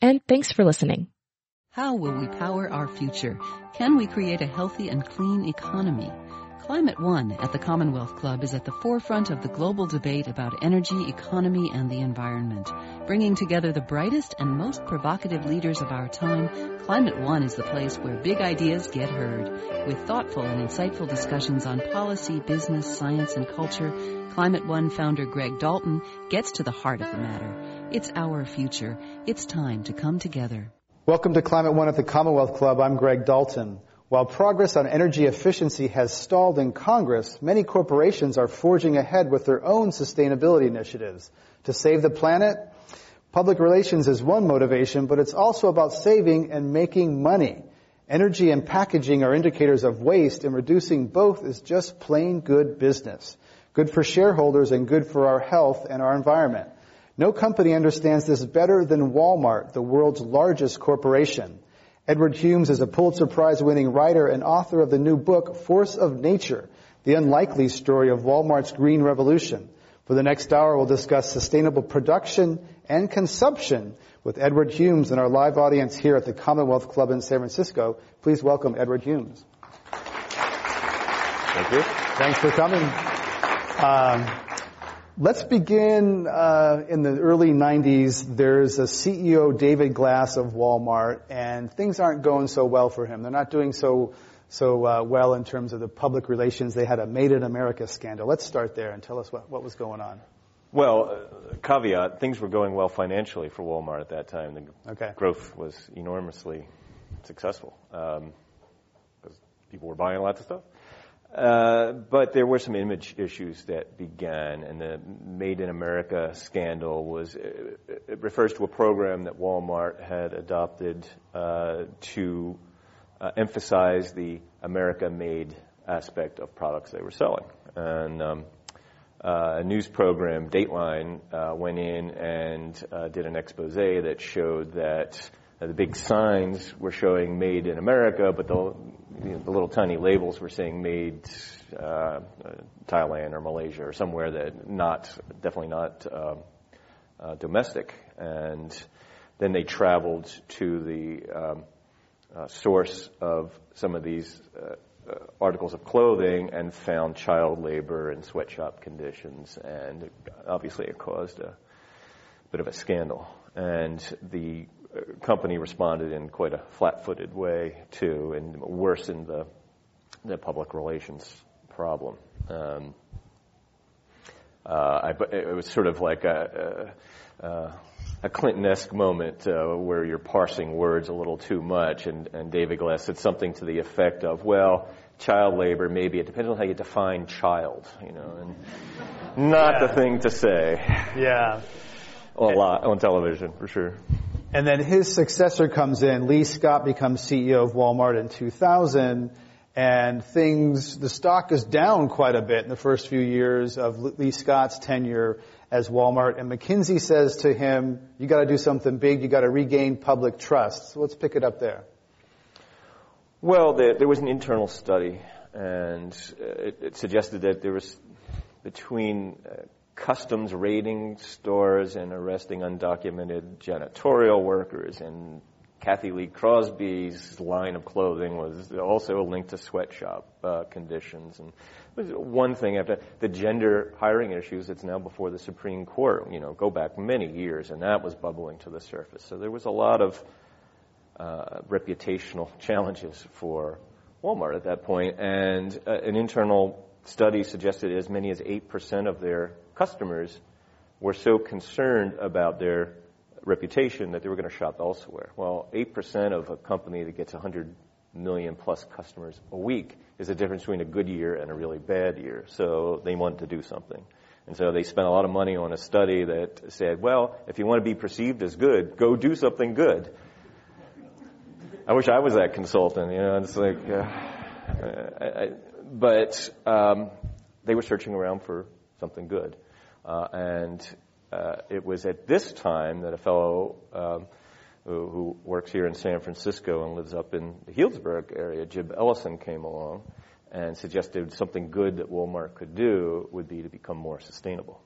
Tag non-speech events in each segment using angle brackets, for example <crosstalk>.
and thanks for listening. How will we power our future? Can we create a healthy and clean economy? Climate One at the Commonwealth Club is at the forefront of the global debate about energy, economy, and the environment. Bringing together the brightest and most provocative leaders of our time, Climate One is the place where big ideas get heard. With thoughtful and insightful discussions on policy, business, science, and culture, Climate One founder Greg Dalton gets to the heart of the matter. It's our future. It's time to come together. Welcome to Climate One at the Commonwealth Club. I'm Greg Dalton. While progress on energy efficiency has stalled in Congress, many corporations are forging ahead with their own sustainability initiatives. To save the planet, public relations is one motivation, but it's also about saving and making money. Energy and packaging are indicators of waste, and reducing both is just plain good business. Good for shareholders and good for our health and our environment. No company understands this better than Walmart, the world's largest corporation. Edward Humes is a Pulitzer Prize winning writer and author of the new book, Force of Nature, the unlikely story of Walmart's green revolution. For the next hour, we'll discuss sustainable production and consumption with Edward Humes and our live audience here at the Commonwealth Club in San Francisco. Please welcome Edward Humes. Thank you. Thanks for coming. Um, Let's begin uh, in the early 90s. There's a CEO, David Glass of Walmart, and things aren't going so well for him. They're not doing so so uh, well in terms of the public relations. They had a Made in America scandal. Let's start there and tell us what, what was going on. Well, uh, caveat, things were going well financially for Walmart at that time. The okay. growth was enormously successful because um, people were buying lots of stuff. Uh, but there were some image issues that began, and the Made in America scandal was it refers to a program that Walmart had adopted uh, to uh, emphasize the America-made aspect of products they were selling. And um, uh, a news program, Dateline, uh, went in and uh did an expose that showed that the big signs were showing "Made in America," but the you know, the little tiny labels were saying made uh, Thailand or Malaysia or somewhere that not definitely not uh, uh, domestic. And then they traveled to the um, uh, source of some of these uh, uh, articles of clothing and found child labor and sweatshop conditions, and obviously it caused a bit of a scandal. And the company responded in quite a flat-footed way too, and worsened the the public relations problem. Um, uh, I, it was sort of like a, a, a Clinton-esque moment uh, where you're parsing words a little too much, and, and David Glass said something to the effect of, "Well, child labor, maybe it depends on how you define child, you know, and not yeah. the thing to say." Yeah. A lot on television, for sure. And then his successor comes in. Lee Scott becomes CEO of Walmart in 2000 and things, the stock is down quite a bit in the first few years of Lee Scott's tenure as Walmart. And McKinsey says to him, you gotta do something big, you gotta regain public trust. So let's pick it up there. Well, there, there was an internal study and it, it, suggested that there was between uh, customs raiding stores and arresting undocumented janitorial workers. And Kathy Lee Crosby's line of clothing was also linked to sweatshop uh, conditions. And one thing after the gender hiring issues that's now before the Supreme Court, you know, go back many years, and that was bubbling to the surface. So there was a lot of uh, reputational <laughs> challenges for Walmart at that point, and uh, an internal study suggested as many as 8% of their customers were so concerned about their reputation that they were going to shop elsewhere. Well, 8% of a company that gets 100 million plus customers a week is the difference between a good year and a really bad year. So they wanted to do something. And so they spent a lot of money on a study that said, well, if you want to be perceived as good, go do something good. I wish I was that consultant, you know, it's like, uh, I, I, but um, they were searching around for something good. Uh, and uh, it was at this time that a fellow um, who, who, works here in San Francisco and lives up in the Healdsburg area, Jib Ellison, came along and suggested something good that Walmart could do would be to become more sustainable.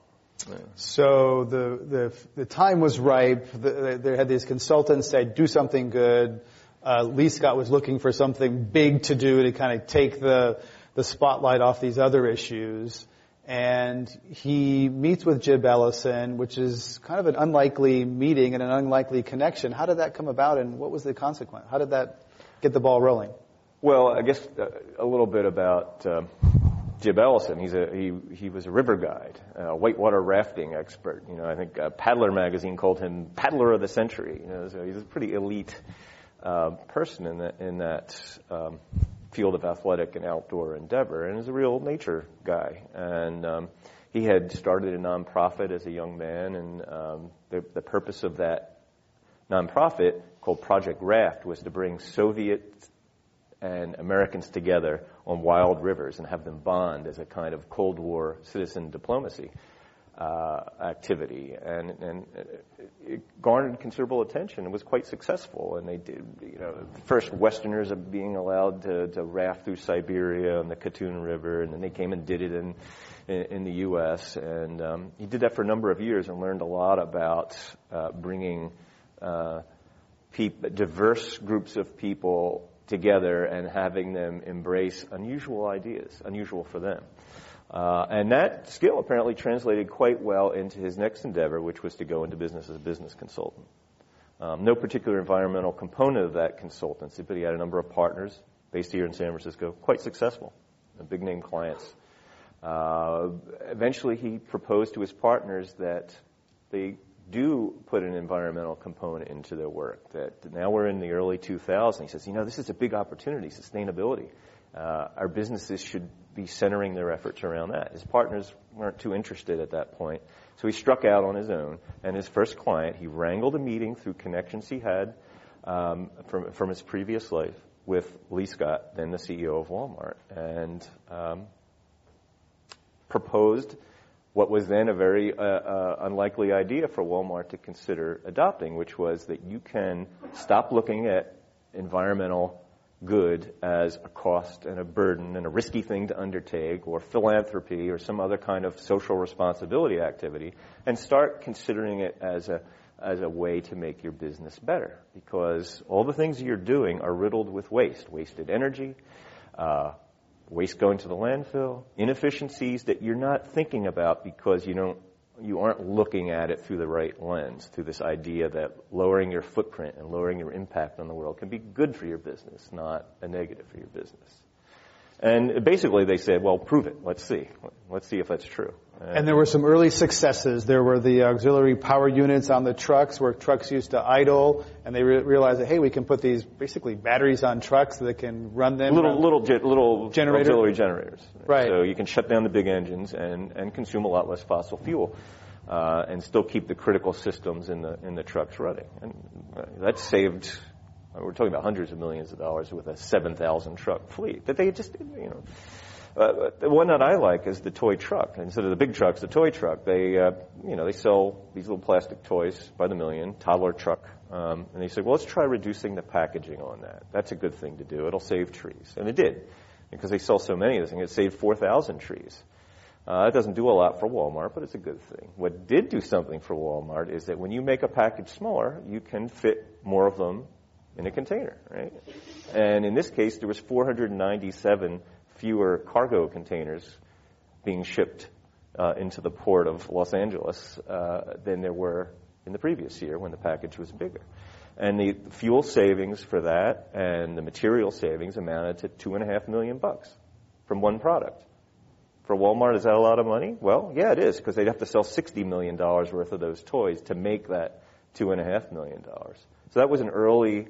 Yeah. So the, the the time was ripe. The, they had these consultants say, "Do something good." Uh, Lee Scott was looking for something big to do to kind of take the the spotlight off these other issues and he meets with Jib Ellison, which is kind of an unlikely meeting and an unlikely connection. How did that come about, and what was the consequence? How did that get the ball rolling? Well, I guess uh, a little bit about uh, Jib Ellison. He's a he he was a river guide, a whitewater rafting expert. You know, I think uh, Paddler magazine called him Paddler of the Century. You know, so he's a pretty elite uh, person in that in that. Um, field of athletic and outdoor endeavor, and is a real nature guy. And um, he had started a nonprofit as a young man, and um, the, the purpose of that nonprofit, called Project Raft, was to bring Soviet and Americans together on wild rivers and have them bond as a kind of Cold War citizen diplomacy uh, activity, and, and it garnered considerable attention and was quite successful. And they did, you know, the first Westerners of being allowed to, to raft through Siberia and the Katun River, and then they came and did it in in, in the U.S. And um, he did that for a number of years and learned a lot about uh, bringing uh, peop- diverse groups of people together and having them embrace unusual ideas, unusual for them. Uh, and that skill apparently translated quite well into his next endeavor, which was to go into business as a business consultant. Um, no particular environmental component of that consultancy, but he had a number of partners based here in San Francisco, quite successful, big name clients. Uh, eventually, he proposed to his partners that they do put an environmental component into their work. That now we're in the early 2000s. He says, you know, this is a big opportunity, sustainability. Uh, our businesses should be centering their efforts around that. His partners weren't too interested at that point. So he struck out on his own. And his first client, he wrangled a meeting through connections he had um, from, from his previous life with Lee Scott, then the CEO of Walmart, and um, proposed what was then a very uh, uh, unlikely idea for Walmart to consider adopting, which was that you can stop looking at environmental good as a cost and a burden and a risky thing to undertake or philanthropy or some other kind of social responsibility activity and start considering it as a as a way to make your business better. Because all the things you're doing are riddled with waste. Wasted energy uh, waste going to the landfill inefficiencies that you're not thinking about because you don't you aren't looking at it through the right lens, through this idea that lowering your footprint and lowering your impact on the world can be good for your business, not a negative for your business. And basically they said, well, prove it. Let's see. Let's see if that's true. And there were some early successes. There were the auxiliary power units on the trucks where trucks used to idle, and they re- realized that hey, we can put these basically batteries on trucks that can run them. Little little ge- little Generator? auxiliary generators. Right. So you can shut down the big engines and and consume a lot less fossil fuel. Uh, and still keep the critical systems in the in the trucks running, and uh, that saved we're talking about hundreds of millions of dollars with a 7,000 truck fleet that they just, you know. Uh, the one that I like is the toy truck. Instead of the big trucks, the toy truck. They, uh, you know, they sell these little plastic toys by the million, toddler truck. Um, and they say, well, let's try reducing the packaging on that. That's a good thing to do. It'll save trees. And it did. Because they sell so many of these it saved 4,000 trees. Uh, it doesn't do a lot for Walmart, but it's a good thing. What did do something for Walmart is that when you make a package smaller, you can fit more of them in a container, right? And in this case, there was 497 fewer cargo containers being shipped uh, into the port of Los Angeles uh, than there were in the previous year when the package was bigger. And the fuel savings for that and the material savings amounted to two and a half million bucks from one product. For Walmart, is that a lot of money? Well, yeah, it is, because they'd have to sell $60 million worth of those toys to make that $2.5 million. So that was an early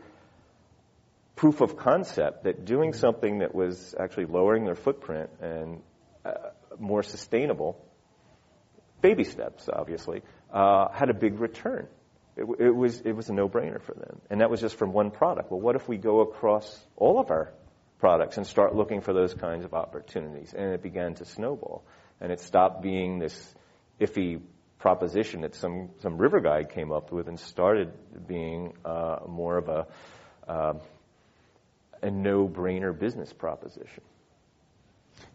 proof of concept that doing something that was actually lowering their footprint and uh, more sustainable, baby steps, obviously, uh, had a big return. It, it, was, it was a no-brainer for them. And that was just from one product. Well, what if we go across all of our products and start looking for those kinds of opportunities? And it began to snowball. And it stopped being this iffy proposition that some, some river guide came up with and started being uh, more of a, uh, a no-brainer business proposition.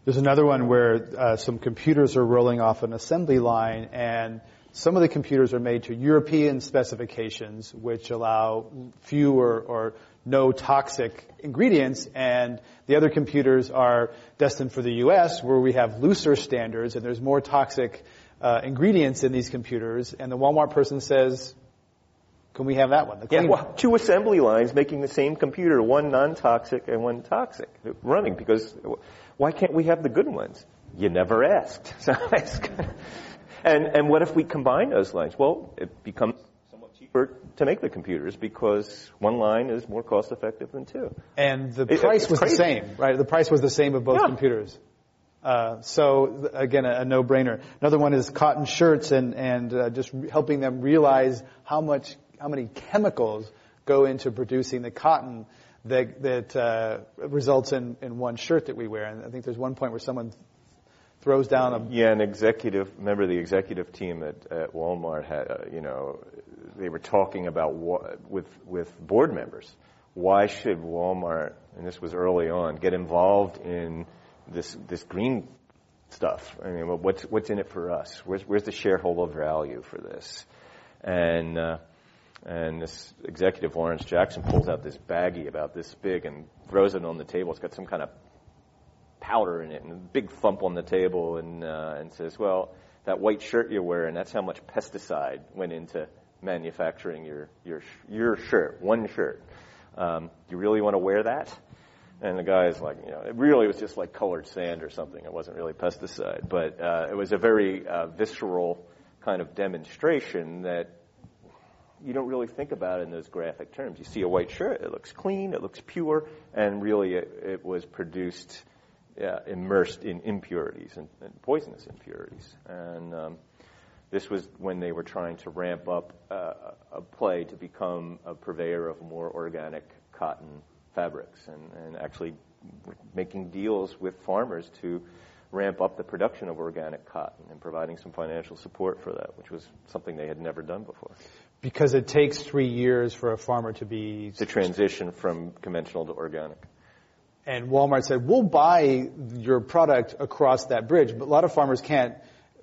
There's another one where uh, some computers are rolling off an assembly line and some of the computers are made to European specifications, which allow fewer or no toxic ingredients, and the other computers are destined for the U.S., where we have looser standards, and there's more toxic uh, ingredients in these computers. And the Walmart person says, "Can we have that one?" yeah, well, two assembly lines making the same computer, one non-toxic and one toxic, running because why can't we have the good ones? You never asked. <laughs> And, and what if we combine those lines? Well, it becomes somewhat cheaper to make the computers because one line is more cost effective than two. And the it, price was crazy. the same, right? The price was the same of both yeah. computers. Uh, so again, a, a, no-brainer. Another one is cotton shirts and and uh, just re- helping them realize how much how many chemicals go into producing the cotton that that uh, results in in one shirt that we wear. And I think there's one point where someone throws down a yeah an executive member of the executive team at, at Walmart had uh, you know they were talking about what, with with board members. Why should Walmart and this was early on get involved in this this green stuff? I mean what's what's in it for us? Where's where's the shareholder value for this? And uh, and this executive Lawrence Jackson pulls out this baggie about this big and throws it on the table it's got some kind of powder in it and a big thump on the table and, uh, and says, well, that white shirt you're wearing, that's how much pesticide went into manufacturing your, your, your shirt, one shirt. Um, you really want to wear that? And the guy is like, you know, it really was just like colored sand or something. It wasn't really pesticide, but uh, it was a very uh, visceral kind of demonstration that you don't really think about it in those graphic terms. You see a white shirt, it looks clean, it looks pure, and really it, it was produced uh, immersed in impurities and, and, poisonous impurities. And um, this was when they were trying to ramp up uh, a play to become a purveyor of more organic cotton fabrics and, and actually making deals with farmers to ramp up the production of organic cotton and providing some financial support for that, which was something they had never done before. Because it takes three years for a farmer to be. To transition from conventional to organic and Walmart said, we'll buy your product across that bridge. But a lot of farmers can't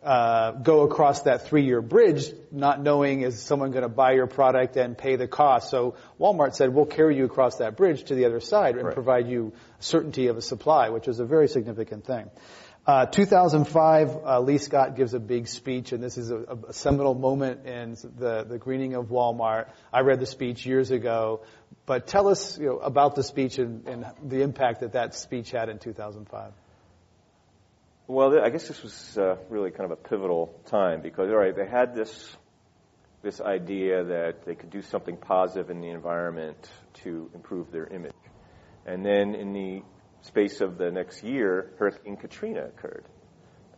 uh, go across that three-year bridge not knowing is someone going to buy your product and pay the cost. So Walmart said, we'll carry you across that bridge to the other side and right. provide you certainty of a supply, which is a very significant thing. Uh, 2005, uh, Lee Scott gives a big speech, and this is a, a, seminal moment in the, the greening of Walmart. I read the speech years ago, but tell us you know, about the speech and, and the impact that that speech had in 2005. Well, I guess this was uh, really kind of a pivotal time because, all right, they had this this idea that they could do something positive in the environment to improve their image, and then in the space of the next year, Hurricane Katrina occurred.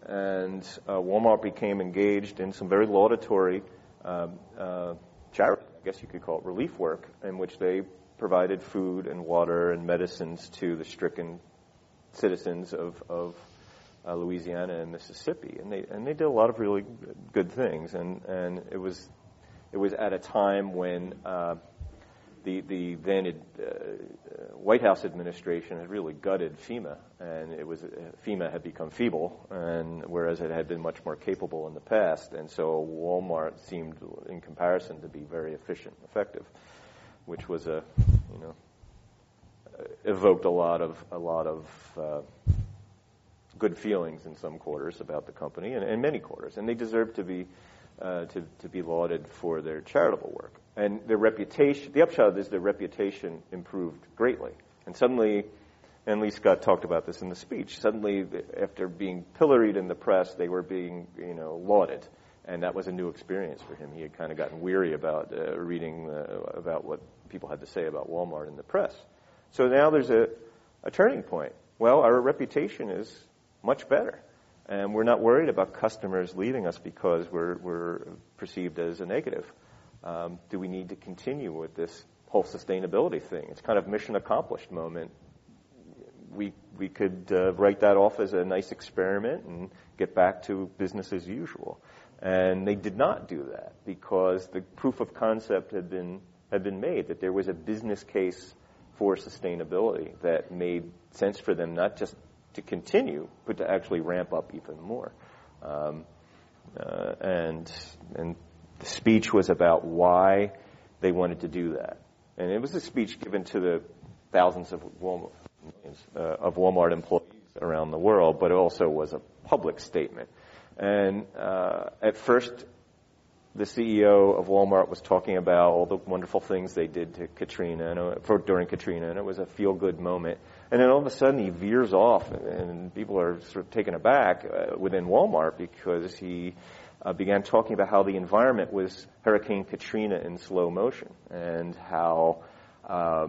And uh, Walmart became engaged in some very laudatory um, uh, charity, I guess you could call it relief work, in which they provided food and water and medicines to the stricken citizens of, of uh, Louisiana and Mississippi. And they, and they did a lot of really good things. And, and it, was, it was at a time when uh, the the then uh, White House administration had really gutted FEMA, and it was uh, FEMA had become feeble, and whereas it had been much more capable in the past, and so Walmart seemed, in comparison, to be very efficient, and effective, which was a you know uh, evoked a lot of a lot of uh, good feelings in some quarters about the company, and, and many quarters, and they deserve to be uh, to to be lauded for their charitable work and their reputation, the upshot of this, their reputation improved greatly. And suddenly, and Lee Scott talked about this in the speech. Suddenly, after being pilloried in the press, they were being, you know, lauded, and that was a new experience for him. He had kind of gotten weary about uh, reading uh, about what people had to say about Walmart in the press. So now there's a, a turning point. Well, our reputation is much better, and we're not worried about customers leaving us because we're, we're perceived as a negative. Um, do we need to continue with this whole sustainability thing? It's kind of mission accomplished moment we we could uh, write that off as a nice experiment and get back to business as usual. And they did not do that because the proof of concept had been had been made that there was a business case for sustainability that made sense for them not just to continue but to actually ramp up even more. Um, uh, and and the speech was about why they wanted to do that. And it was a speech given to the thousands of Walmart, uh, of Walmart employees around the world, but it also was a public statement. And uh, at first, the CEO of Walmart was talking about all the wonderful things they did to Katrina and, for, during Katrina, and it was a feel-good moment. And then all of a sudden, he veers off, and people are sort of taken aback uh, within Walmart because he uh, began talking about how the environment was Hurricane Katrina in slow motion, and how uh,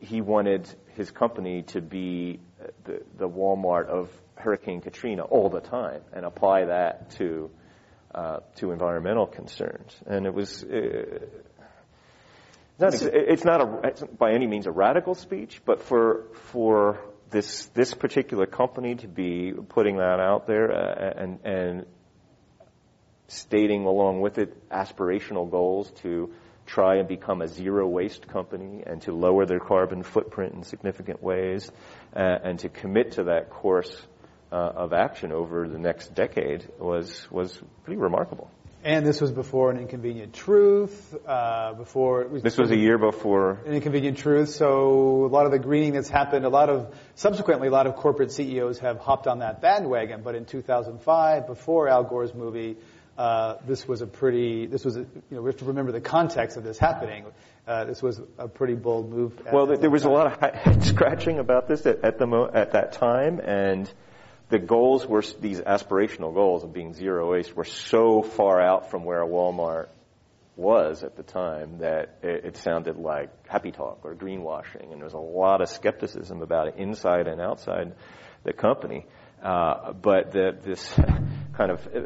he wanted his company to be the, the Walmart of Hurricane Katrina all the time and apply that to uh, to environmental concerns. And it was uh, not it's not a, it's by any means a radical speech, but for for this this particular company to be putting that out there uh, and and stating along with it aspirational goals to try and become a zero waste company and to lower their carbon footprint in significant ways uh, and to commit to that course uh, of action over the next decade was was pretty remarkable. And this was before an inconvenient truth. Uh, before was this was a year before an inconvenient truth. So a lot of the greening that's happened, a lot of subsequently, a lot of corporate CEOs have hopped on that bandwagon. But in 2005, before Al Gore's movie, uh, this was a pretty, this was, a, you know, we have to remember the context of this happening. Uh, this was a pretty bold move. Well, there was time. a lot of head <laughs> scratching about this at, at the mo- at that time, and the goals were these aspirational goals of being zero waste were so far out from where Walmart was at the time that it, it sounded like happy talk or greenwashing, and there was a lot of skepticism about it inside and outside the company. Uh, but the, this <laughs> kind of uh,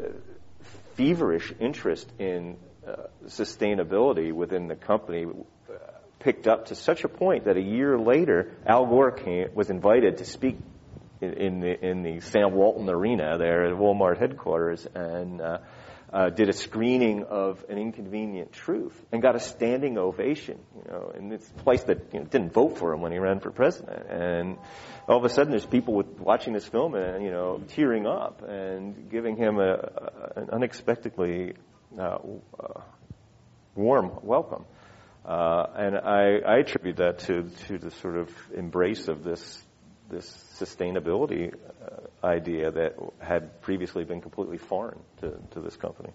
feverish interest in uh, sustainability within the company uh, picked up to such a point that a year later, Al Gore came, was invited to speak in, in, the, in the Sam Walton Arena there at Walmart headquarters, and uh, uh, did a screening of An Inconvenient Truth and got a standing ovation. You know, in this place that you know, didn't vote for him when he ran for president, and all of a sudden there's people with, watching this film and you know tearing up and giving him a, an unexpectedly uh, uh, warm welcome. Uh, and I, I attribute that to, to the sort of embrace of this this sustainability uh, idea that had previously been completely foreign to, to this company.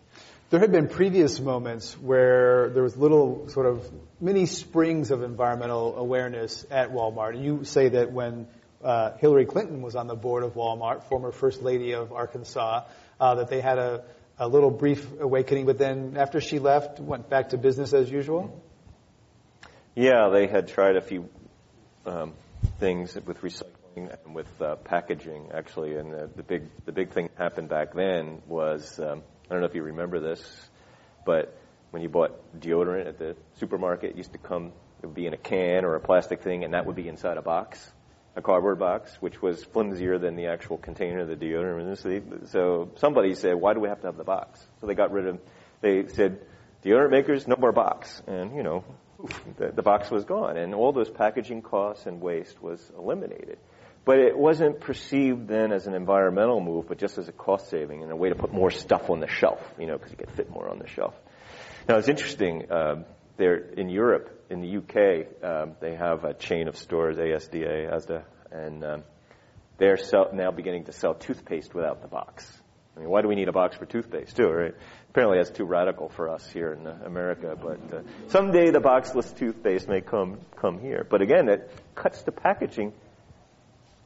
There had been previous moments where there was little sort of mini springs of environmental awareness at Walmart. And you say that when uh, Hillary Clinton was on the board of Walmart, former First Lady of Arkansas, uh, that they had a, a little brief awakening, but then after she left, went back to business as usual? Yeah, they had tried a few um, things with recycling and with uh, packaging actually. And the, the big the big thing that happened back then was um, I don't know if you remember this, but when you bought deodorant at the supermarket, it used to come it would be in a can or a plastic thing, and that would be inside a box, a cardboard box, which was flimsier than the actual container of the deodorant. So somebody said, why do we have to have the box? So they got rid of. They said, deodorant makers, no more box, and you know. The, the box was gone, and all those packaging costs and waste was eliminated. But it wasn't perceived then as an environmental move, but just as a cost saving and a way to put more stuff on the shelf, you know, because you could fit more on the shelf. Now it's interesting. Um, there in Europe, in the UK, um, they have a chain of stores, ASDA, ASDA, and um, they're sell- now beginning to sell toothpaste without the box. I mean, why do we need a box for toothpaste too, right? Apparently that's too radical for us here in uh, America, but uh, someday the boxless toothpaste may come come here. But again, it cuts the packaging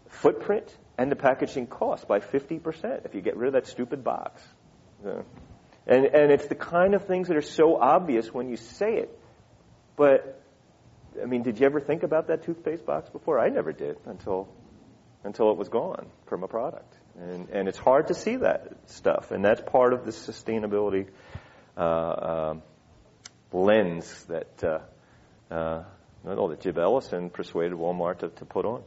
footprint and the packaging cost by 50% if you get rid of that stupid box. Yeah. And, and it's the kind of things that are so obvious when you say it. But, I mean, did you ever think about that toothpaste box before? I never did until, until it was gone from a product. And, and it's hard to see that stuff. And that's part of the sustainability uh, uh, lens that, uh, uh, that Jib Ellison persuaded Walmart to, to put on.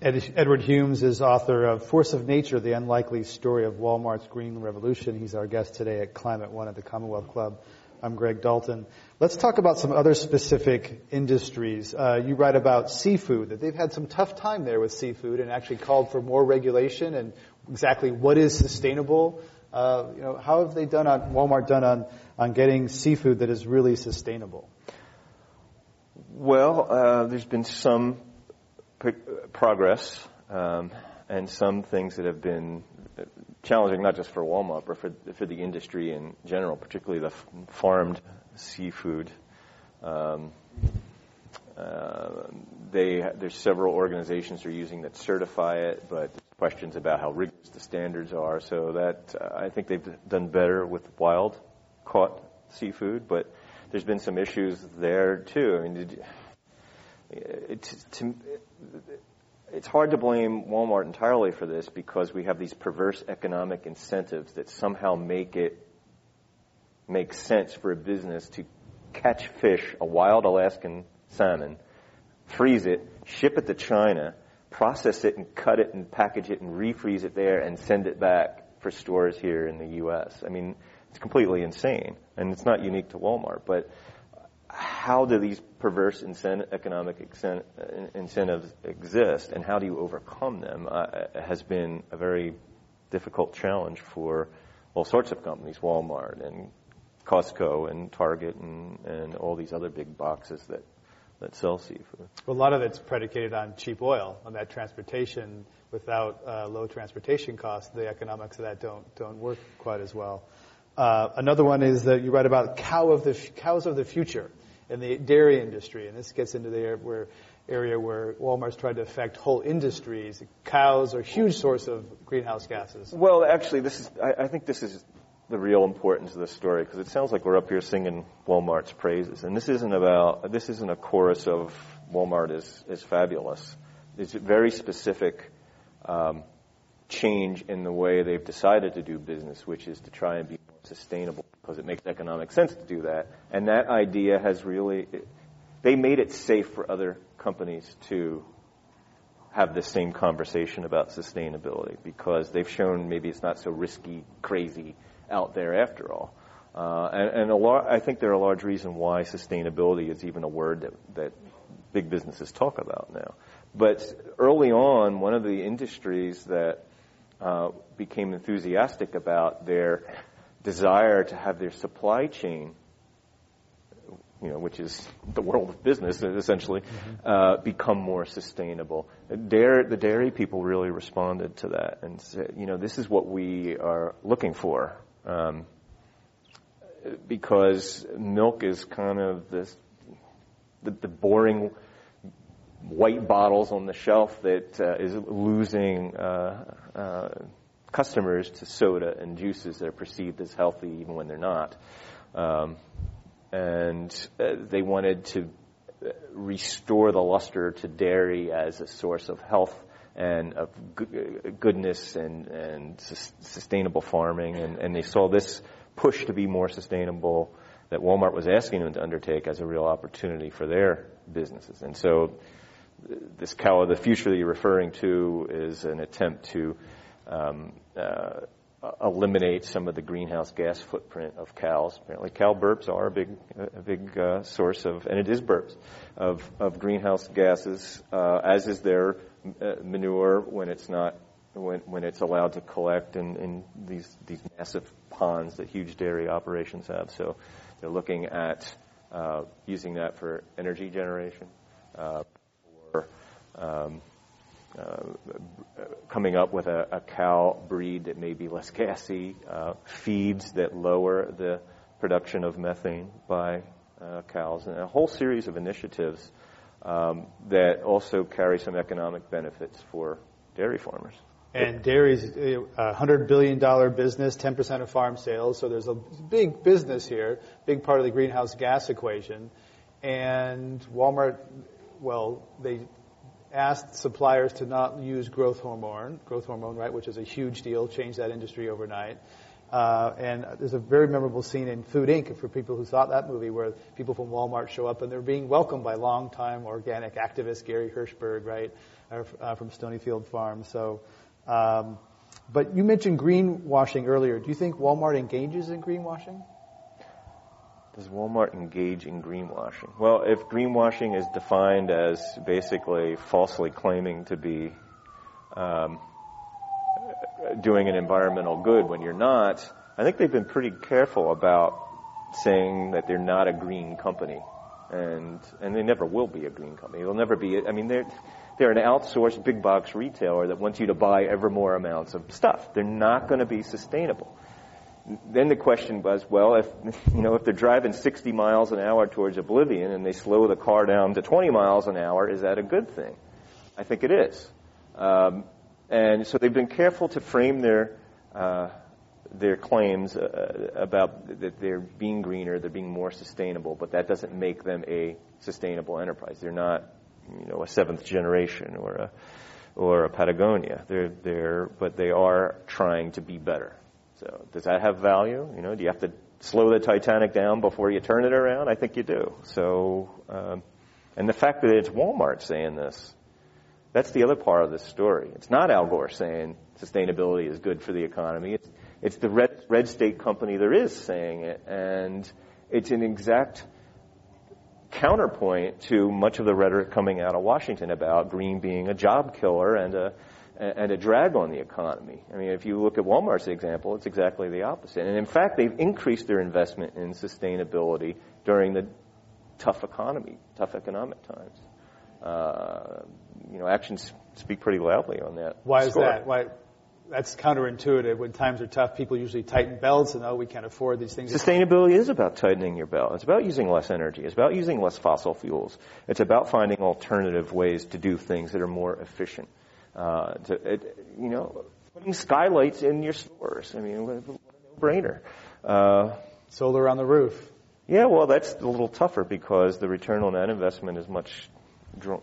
Ed, Edward Humes is author of Force of Nature, The Unlikely Story of Walmart's Green Revolution. He's our guest today at Climate One at the Commonwealth Club. I'm Greg Dalton. Let's talk about some other specific industries. Uh, you write about seafood, that they've had some tough time there with seafood and actually called for more regulation and exactly what is sustainable. Uh, you know, how have they done on, Walmart done on, on getting seafood that is really sustainable? Well, uh, there's been some progress um, and some things that have been challenging, not just for Walmart, but for, for the industry in general, particularly the farmed seafood. Um, uh, they, there's several organizations are using that certify it, but questions about how rigorous the standards are. So that uh, I think they've done better with wild caught seafood, but there's been some issues there too. I mean, to, it's hard to blame Walmart entirely for this because we have these perverse economic incentives that somehow make it make sense for a business to catch fish, a wild Alaskan salmon, freeze it, ship it to China, process it and cut it and package it and refreeze it there and send it back for stores here in the U.S. I mean, it's completely insane, and it's not unique to Walmart, but how do these perverse incentive, economic incentives exist and how do you overcome them uh, has been a very difficult challenge for all sorts of companies, Walmart and Costco and Target and, and all these other big boxes that, that sell seafood. Well, a lot of it's predicated on cheap oil, on that transportation. Without uh, low transportation costs, the economics of that don't don't work quite as well. Uh, another one is that you write about cow of the cows of the future in the dairy industry, and this gets into the where, area where Walmart's tried to affect whole industries. Cows are a huge source of greenhouse gases. Well, actually, this is I, I think this is the real importance of this story because it sounds like we're up here singing Walmart's praises, and this isn't about this isn't a chorus of Walmart is is fabulous. It's a very specific um, change in the way they've decided to do business, which is to try and be more sustainable because it makes economic sense to do that. And that idea has really, they made it safe for other companies to have the same conversation about sustainability because they've shown maybe it's not so risky, crazy out there after all. Uh, and, and a lar- I think they're a large reason why sustainability is even a word that, that big businesses talk about now. But early on, one of the industries that uh, became enthusiastic about their desire to have their supply chain, you know, which is the world of business essentially, mm-hmm. uh, become more sustainable. Dairy, the dairy people really responded to that and said, you know, this is what we are looking for. Um, because milk is kind of this, the, the boring white bottles on the shelf that uh, is losing uh, uh, customers to soda and juices that are perceived as healthy even when they're not. Um, and uh, they wanted to uh, restore the luster to dairy as a source of health and of goodness and, and sustainable farming. And, and they saw this push to be more sustainable that Walmart was asking them to undertake as a real opportunity for their businesses. And so this cow of the future that you're referring to is an attempt to um, uh, eliminate some of the greenhouse gas footprint of cows. Apparently, cow burps are a big, a big uh, source of, and it is burps of, of greenhouse gases, uh, as is their uh, manure when it's not when, when it's allowed to collect in, in these these massive ponds that huge dairy operations have. So they're looking at uh, using that for energy generation, uh, um, coming up with a, a, cow breed that may be less gassy, uh, feeds that lower the production of methane by uh, cows, and a whole series of initiatives um, that also carry some economic benefits for dairy farmers. And dairy is a $100 billion business, 10% of farm sales. So there's a big business here, big part of the greenhouse gas equation. And Walmart, well, they asked suppliers to not use growth hormone, growth hormone, right, which is a huge deal, changed that industry overnight. Uh, and there's a very memorable scene in Food Inc. for people who saw that movie where people from Walmart show up and they're being welcomed by longtime organic activist Gary Hirshberg, right, uh, from Stonyfield Farm. So, um, but you mentioned greenwashing earlier. Do you think Walmart engages in greenwashing? Does Walmart engage in greenwashing? Well, if greenwashing is defined as basically falsely claiming to be um, doing an environmental good when you're not, I think they've been pretty careful about saying that they're not a green company, and and they never will be a green company. They'll never be. I mean, they're they're an outsourced big box retailer that wants you to buy ever more amounts of stuff. They're not going to be sustainable. Then the question was, well, if <laughs> you know if they're driving 60 miles an hour towards oblivion and they slow the car down to 20 miles an hour, is that a good thing? I think it is. Um, and so they've been careful to frame their uh, their claims uh, about that they're being greener, they're being more sustainable, but that doesn't make them a sustainable enterprise. They're not, you know, a seventh generation or a or a Patagonia. They're they're but they are trying to be better. So does that have value? You know, do you have to slow the Titanic down before you turn it around? I think you do. So, um, and the fact that it's Walmart saying this that's the other part of the story. It's not Al Gore saying sustainability is good for the economy. It's, it's the red, red state company there is saying it, and it's an exact counterpoint to much of the rhetoric coming out of Washington about green being a job killer and a and a drag on the economy. I mean, if you look at Walmart's example, it's exactly the opposite. And in fact, they've increased their investment in sustainability during the tough economy, tough economic times. Uh, you know, actions speak pretty loudly on that. Why score. is that? Why? That's counterintuitive. When times are tough, people usually tighten belts and oh, we can't afford these things. Sustainability is about tightening your belt. It's about using less energy. It's about using less fossil fuels. It's about finding alternative ways to do things that are more efficient. Uh, to, it, you know, putting skylights in your stores. I mean, what a no-brainer. Uh, Solar on the roof. Yeah, well, that's a little tougher because the return on that investment is much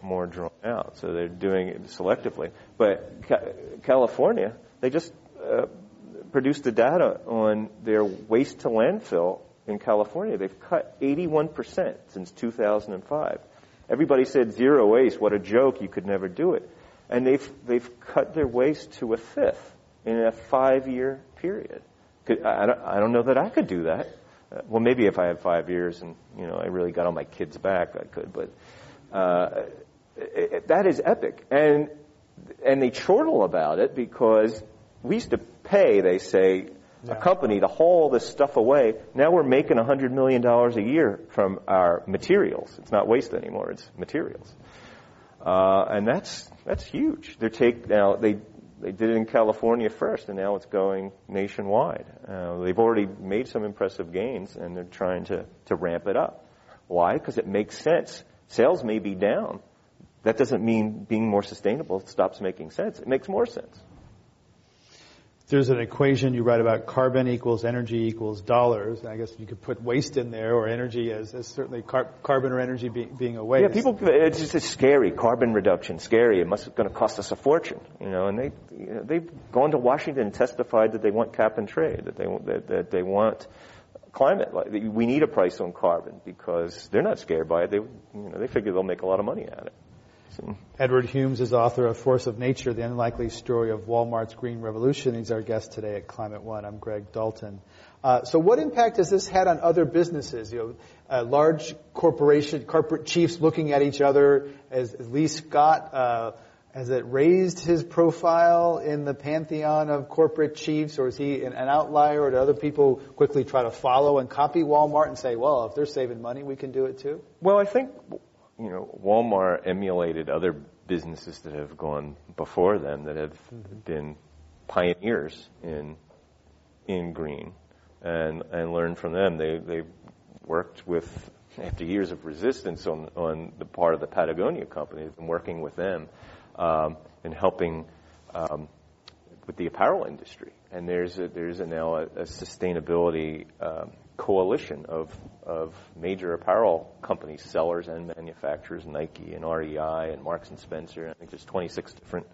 more drawn out. So they're doing it selectively. But Ca- California, they just uh, produced the data on their waste to landfill in California. They've cut 81% since 2005. Everybody said zero waste. What a joke. You could never do it. And they've, they've cut their waste to a fifth in a five year period. I don't, I don't know that I could do that. Uh, well, maybe if I had five years and, you know, I really got all my kids' back, I could, but uh, it, that is epic. And, and they chortle about it because we used to pay, they say, yeah. a company to haul this stuff away. Now we're making a $100 million a year from our materials. It's not waste anymore, it's materials. Uh, and that's, that's huge. They're take, now they, they did it in California first, and now it's going nationwide. Uh, they've already made some impressive gains, and they're trying to, to ramp it up. Why? Because it makes sense Sales may be down. That doesn't mean being more sustainable stops making sense. It makes more sense. There's an equation you write about carbon equals energy equals dollars. I guess you could put waste in there or energy as, as certainly car- carbon or energy be, being a waste. Yeah, people, it's just it's scary. Carbon reduction, scary. It must going to cost us a fortune, you know. And they, you know, they've gone to Washington and testified that they want cap and trade, that they that, that they want climate. We need a price on carbon because they're not scared by it. They, you know, they figure they'll make a lot of money at it. Edward Humes is author of Force of Nature, The Unlikely Story of Walmart's Green Revolution. He's our guest today at Climate One. I'm Greg Dalton. Uh, so what impact has this had on other businesses? You know, uh, large corporation, corporate chiefs looking at each other, as, as Lee Scott, uh, has it raised his profile in the pantheon of corporate chiefs, or is he an, outlier, or do other people quickly try to follow and copy Walmart and say, well, if they're saving money, we can do it too? Well, I think, you know, Walmart emulated other businesses that have gone before them that have mm-hmm. been pioneers in in green and and learned from them. They they worked with after years of resistance on, on the part of the Patagonia company, and working with them um, and helping um, with the apparel industry. And there's a, there's a now a, a sustainability um, coalition of of major apparel companies, sellers and manufacturers, Nike and REI and Marks and Spencer. I think there's 26 different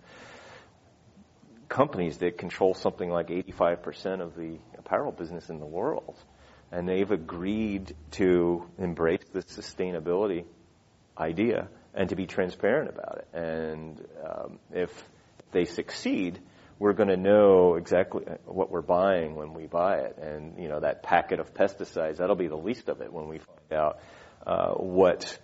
companies that control something like 85% of the apparel business in the world. And they've agreed to embrace the sustainability idea and to be transparent about it. And um, if they succeed, we're going to know exactly what we're buying when we buy it. And, you know, that packet of pesticides, that'll be the least of it when we find out uh, what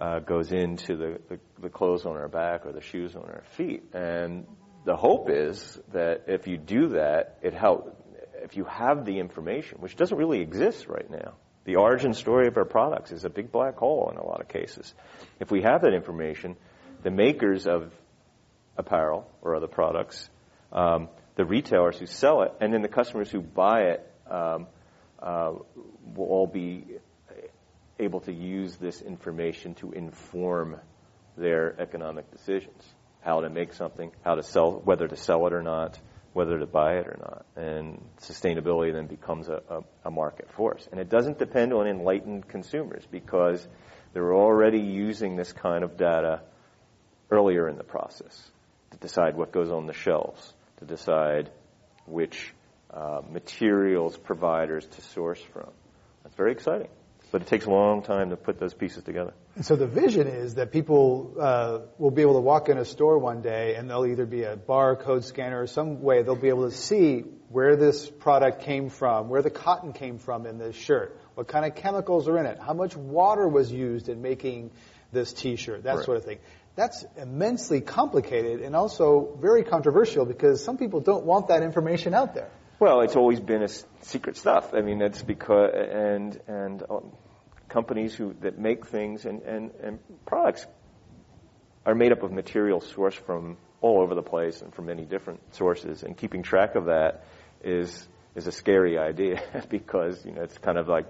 uh, goes into the, the, the clothes on our back or the shoes on our feet. And the hope is that if you do that, it helps. If you have the information, which doesn't really exist right now, the origin story of our products is a big black hole in a lot of cases. If we have that information, the makers of apparel or other products um, the retailers who sell it, and then the customers who buy it um, uh, will all be able to use this information to inform their economic decisions, how to make something, how to sell, whether to sell it or not, whether to buy it or not. And sustainability then becomes a, a, a market force. And it doesn't depend on enlightened consumers because they're already using this kind of data earlier in the process to decide what goes on the shelves to decide which uh, materials providers to source from. That's very exciting. But it takes a long time to put those pieces together. And so the vision is that people uh, will be able to walk in a store one day and they'll either be a barcode scanner or some way they'll be able to see where this product came from, where the cotton came from in this shirt, what kind of chemicals are in it, how much water was used in making this t-shirt, that right. sort of thing. That's immensely complicated and also very controversial because some people don't want that information out there. Well, it's always been a secret stuff. I mean, that's because and and um, companies who that make things and, and and products are made up of materials sourced from all over the place and from many different sources. And keeping track of that is is a scary <laughs> idea because you know it's kind of like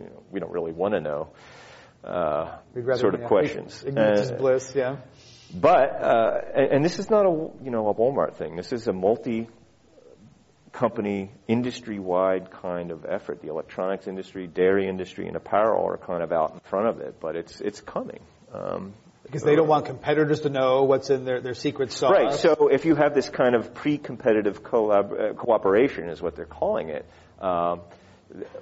you know, we don't really want to know uh, sort of yeah, questions. Ignorance is bliss, yeah. But uh, and, and, this is not a you know a Walmart thing. This is a multi company industry wide kind of effort. The electronics industry, dairy industry, and apparel are kind of out in front of it, but it's it's coming. Um, because they don't want competitors to know what's in their, their secret sauce. Right. So if you have this kind of pre-competitive collab- uh, cooperation, is what they're calling it, um,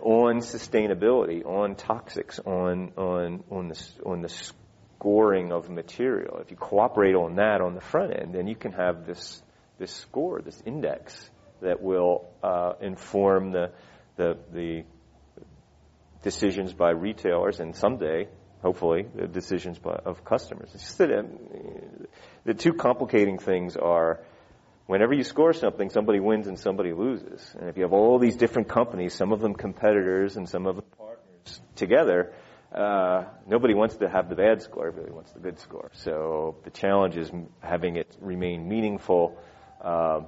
on sustainability, on toxics, on on on the on the scoring of material. If you cooperate on that on the front end, then you can have this this score, this index that will uh, inform the the the decisions by retailers and someday, hopefully, the decisions by, of customers. It's just that um, the two complicating things are whenever you score something, somebody wins and somebody loses. And if you have all these different companies, some of them competitors and some of them partners together, uh, nobody wants to have the bad score. Everybody wants the good score. So the challenge is having it remain meaningful, uh,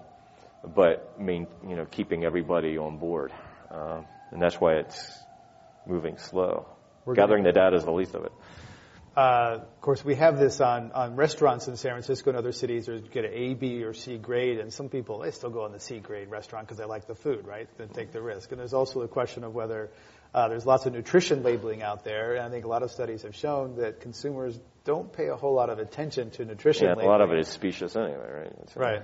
but main, you know, keeping everybody on board. Uh, and that's why it's moving slow. We're Gathering the data is the least of it. Uh, of course, we have this on, on restaurants in San Francisco and other cities. There's get an A, B, or C grade, and some people they still go on the C grade restaurant because they like the food, right? They take the risk. And there's also the question of whether uh, there's lots of nutrition labeling out there, and I think a lot of studies have shown that consumers don't pay a whole lot of attention to nutrition. Yeah, labeling. a lot of it is specious anyway, right? That's right.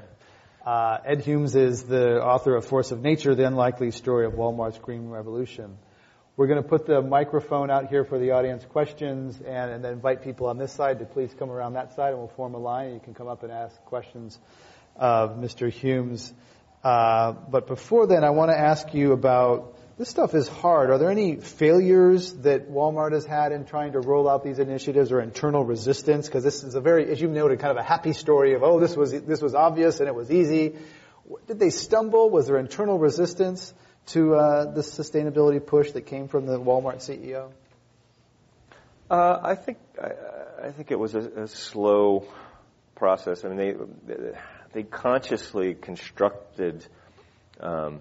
Uh, Ed Humes is the author of Force of Nature: The Unlikely Story of Walmart's Green Revolution. We're going to put the microphone out here for the audience questions and, and, then invite people on this side to please come around that side and we'll form a line. and You can come up and ask questions of Mr. Humes. Uh, but before then, I want to ask you about this stuff is hard. Are there any failures that Walmart has had in trying to roll out these initiatives or internal resistance? Because this is a very, as you've noted, kind of a happy story of, oh, this was, this was obvious and it was easy. Did they stumble? Was there internal resistance? To uh, the sustainability push that came from the Walmart CEO? Uh, I think I, I, think it was a, a, slow process. I mean, they they consciously constructed um,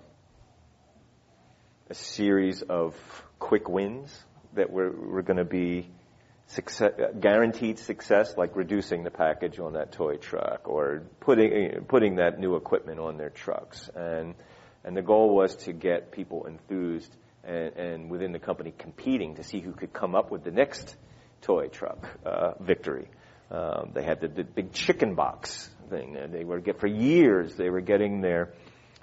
a series of quick wins that were, were going to be success, guaranteed success, like reducing the package on that toy truck or putting putting that new equipment on their trucks. And and the goal was to get people enthused and, and within the company competing to see who could come up with the next toy truck uh, victory. Um, they had the, the big chicken box thing, they were get for years they were getting their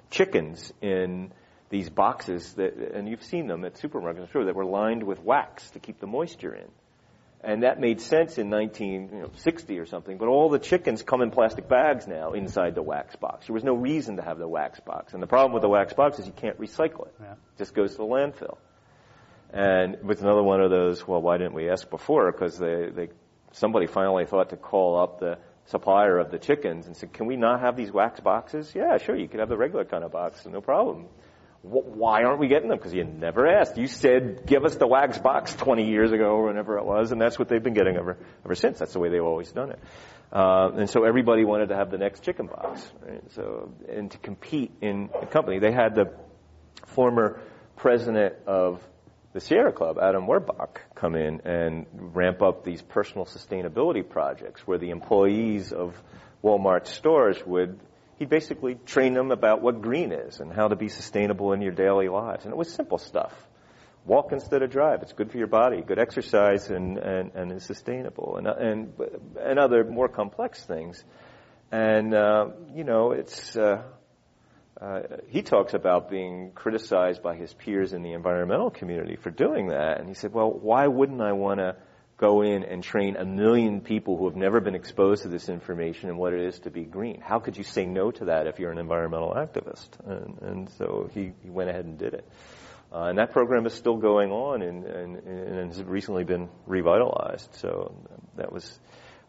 chickens in these boxes that, and you've seen them at supermarkets, I'm sure, that were lined with wax to keep the moisture in. And that made sense in 1960 or something, but all the chickens come in plastic bags now inside the wax box. There was no reason to have the wax box. And the problem with the wax box is you can't recycle it. Yeah. It just goes to the landfill. And it was another one of those, well, why didn't we ask before? Because they, they, somebody finally thought to call up the supplier of the chickens and said, can we not have these wax boxes? Yeah, sure, you could have the regular kind of box, no problem why aren't we getting them? Because you never asked. You said, give us the wax box 20 years ago or whenever it was, and that's what they've been getting ever, ever since. That's the way they've always done it. Uh, and so everybody wanted to have the next chicken box. Right? So, and to compete in the company, they had the former president of the Sierra Club, Adam Werbach, come in and ramp up these personal sustainability projects where the employees of Walmart stores would he basically trained them about what green is and how to be sustainable in your daily lives. And it was simple stuff. Walk instead of drive. It's good for your body, good exercise, and, and, and is sustainable. And, and, and other more complex things. And, uh, you know, it's, uh, uh, he talks about being criticized by his peers in the environmental community for doing that. And he said, well, why wouldn't I want to go in and train a million people who have never been exposed to this information and what it is to be green. How could you say no to that if you're an environmental activist? And, and so he, he went ahead and did it. Uh, and that program is still going on and, and, and has recently been revitalized. So that was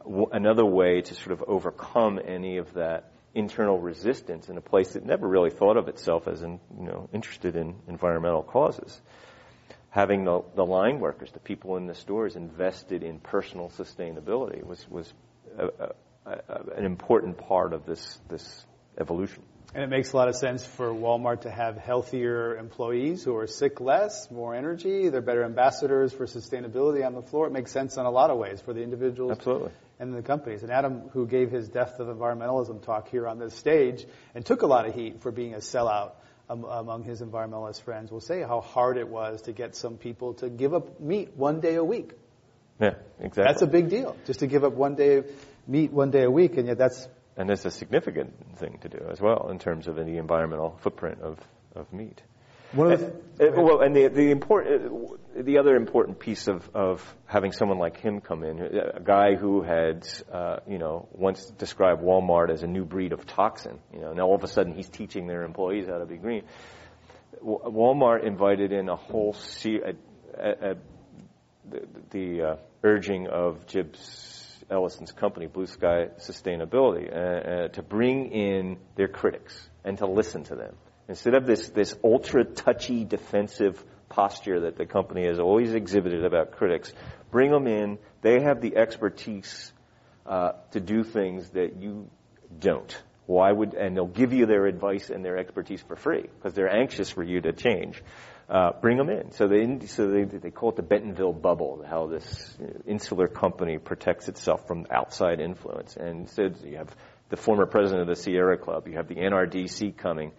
w- another way to sort of overcome any of that internal resistance in a place that never really thought of itself as in, you know, interested in environmental causes having the, the line workers, the people in the stores invested in personal sustainability was, was a, a, a, an important part of this, this evolution. And it makes a lot of sense for Walmart to have healthier employees who are sick less, more energy. They're better ambassadors for sustainability on the floor. It makes sense in a lot of ways for the individuals Absolutely. and the companies. And Adam, who gave his Death of Environmentalism talk here on this stage and took a lot of heat for being a sellout among his environmentalist friends will say how hard it was to get some people to give up meat one day a week. Yeah, exactly. That's a big deal, just to give up one day of meat one day a week, and yet that's and it's a significant thing to do as well in terms of the environmental footprint of, of meat. One of the, well, and the the important the other important piece of of having someone like him come in, a guy who had uh, you know once described Walmart as a new breed of toxin. You know, now all of a sudden he's teaching their employees how to be green. Walmart invited in a whole se- a, a, a, the, the uh, urging of Jibs Ellison's company, Blu Skye Sustainability, uh, uh, to bring in their critics and to listen to them Instead of this, this ultra touchy defensive posture that the company has always exhibited about critics, bring them in. They have the expertise uh, to do things that you don't. Why would, and they'll give you their advice and their expertise for free because they're anxious for you to change. Uh, bring them in. So they, so they, they call it the Bentonville bubble, how this insular company protects itself from outside influence. And so you have the former president of the Sierra Club, you have the NRDC coming,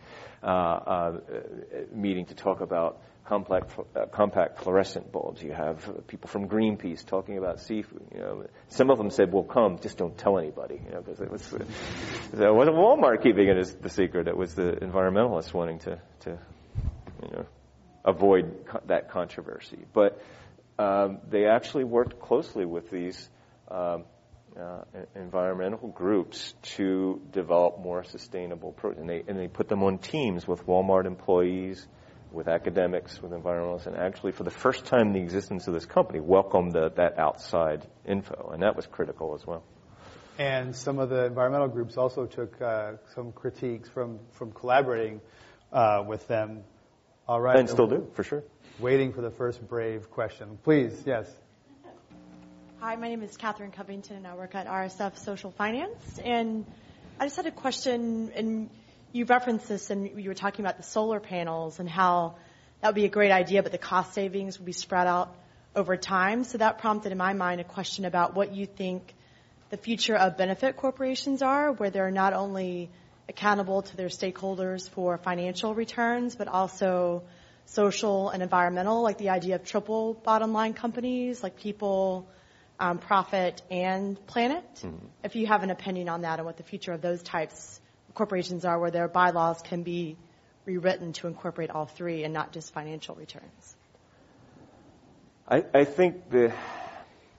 meeting to talk about compact, uh, compact fluorescent bulbs. You have people from Greenpeace talking about seafood. You know, some of them said, "Well, come, just don't tell anybody." You know, because it was it wasn't Walmart keeping it as the secret. It was the environmentalists wanting to to you know avoid co- that controversy. But um, they actually worked closely with these. Um, uh, environmental groups to develop more sustainable protein. And they, and they put them on teams with Walmart employees, with academics, with environmentalists, and actually for the first time in the existence of this company, welcomed the, that outside info. And that was critical as well. And some of the environmental groups also took uh, some critiques from, from collaborating uh, with them. All right. And still do, for sure. Waiting for the first brave question. Please, yes. Hi, my name is Catherine Covington, and I work at RSF Social Finance. And I just had a question, and you referenced this, and you were talking about the solar panels and how that would be a great idea, but the cost savings would be spread out over time. So that prompted in my mind a question about what you think the future of benefit corporations are, where they're not only accountable to their stakeholders for financial returns, but also social and environmental, like the idea of triple bottom line companies, like people, um, profit, and planet. Mm-hmm. If you have an opinion on that and what the future of those types of corporations are, where their bylaws can be rewritten to incorporate all three and not just financial returns. I, I think the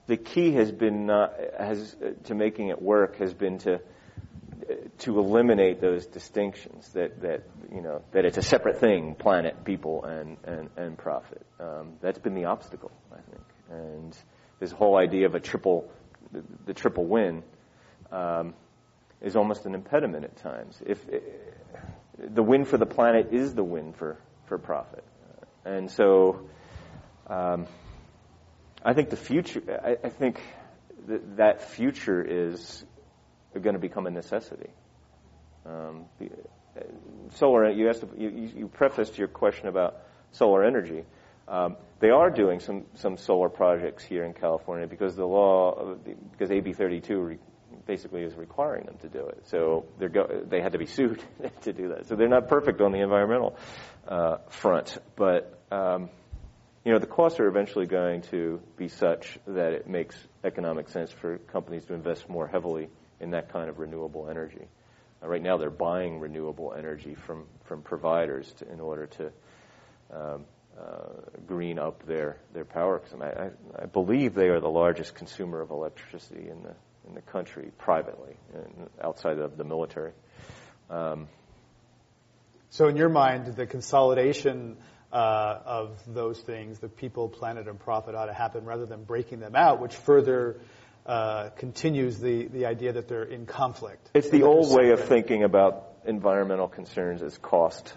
the key has been not, has to making it work has been to to eliminate those distinctions that that you know that it's a separate thing, planet, people, and and and profit. Um, that's been the obstacle, I think, and this whole idea of a triple, the, the triple win, um, is almost an impediment at times. If the win for the planet is the win for for profit, and so. Um, I think the future, I, I think th- that future is going to become a necessity. Um, uh, solar, you asked, you, you prefaced your question about solar energy. Um, they are doing some, some solar projects here in California because the law, because AB 32 re, basically is requiring them to do it. So they're go, they had to be sued <laughs> to do that. So they're not perfect on the environmental uh, front, but um, you know, the costs are eventually going to be such that it makes economic sense for companies to invest more heavily in that kind of renewable energy. Uh, right now, they're buying renewable energy from, from providers to, in order to um, green up their, their power. I, I, I, believe they are the largest consumer of electricity in the, in the country privately, outside of the military. Um, so, in your mind, the consolidation uh, of those things, the people, planet, and profit ought to happen rather than breaking them out, which further uh, continues the, the idea that they're in conflict. It's the old way of thinking about environmental concerns as cost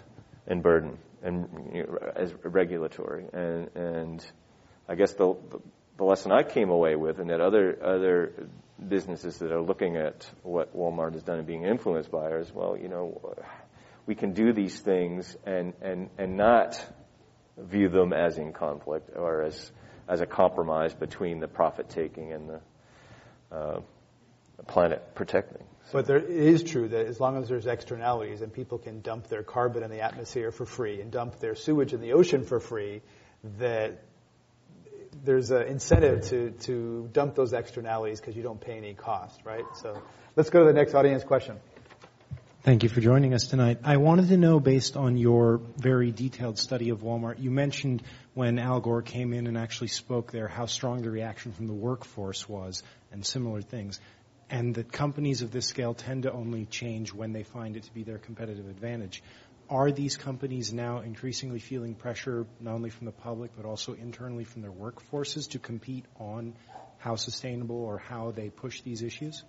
and burden and you know, as regulatory. And, and I guess the, the, lesson I came away with, and that other other businesses that are looking at what Walmart has done and being influenced by, as well. You know, we can do these things and and and not view them as in conflict or as as a compromise between the profit taking and the uh, planet protecting. But there, it is true that as long as there's externalities and people can dump their carbon in the atmosphere for free and dump their sewage in the ocean for free, that there's an incentive to, to dump those externalities because you don't pay any cost, right? So let's go to the next audience question. Thank you for joining us tonight. I wanted to know, based on your very detailed study of Walmart, you mentioned when Al Gore came in and actually spoke there how strong the reaction from the workforce was and similar things, and that companies of this scale tend to only change when they find it to be their competitive advantage. Are these companies now increasingly feeling pressure not only from the public but also internally from their workforces to compete on how sustainable or how they push these issues?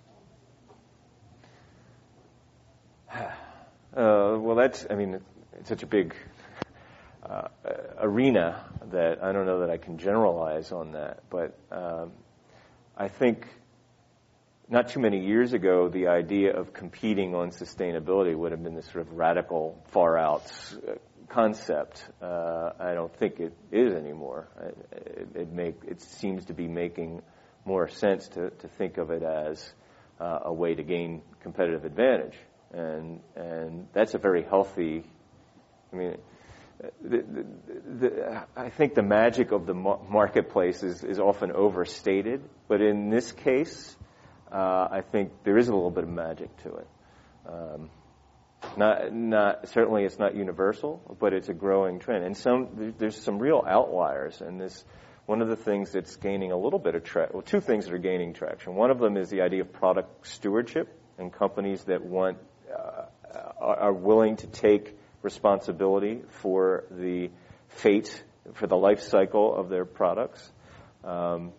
<sighs> Uh, well, that's, I mean, it's such a big uh, arena that I don't know that I can generalize on that. But um, I think not too many years ago, the idea of competing on sustainability would have been this sort of radical, far out uh, concept. Uh, I don't think it is anymore. It, it, make, it seems to be making more sense to, to think of it as uh, a way to gain competitive advantage and and that's a very healthy. I mean, the, the, the, I think the magic of the marketplace is, is often overstated, but in this case, uh, I think there is a little bit of magic to it. Um, not, not certainly it's not universal, but it's a growing trend, and some there's some real outliers. And this one of the things that's gaining a little bit of traction. Well, two things that are gaining traction. One of them is the idea of product stewardship, and companies that want uh, are willing to take responsibility for the fate, for the life cycle of their products. Um,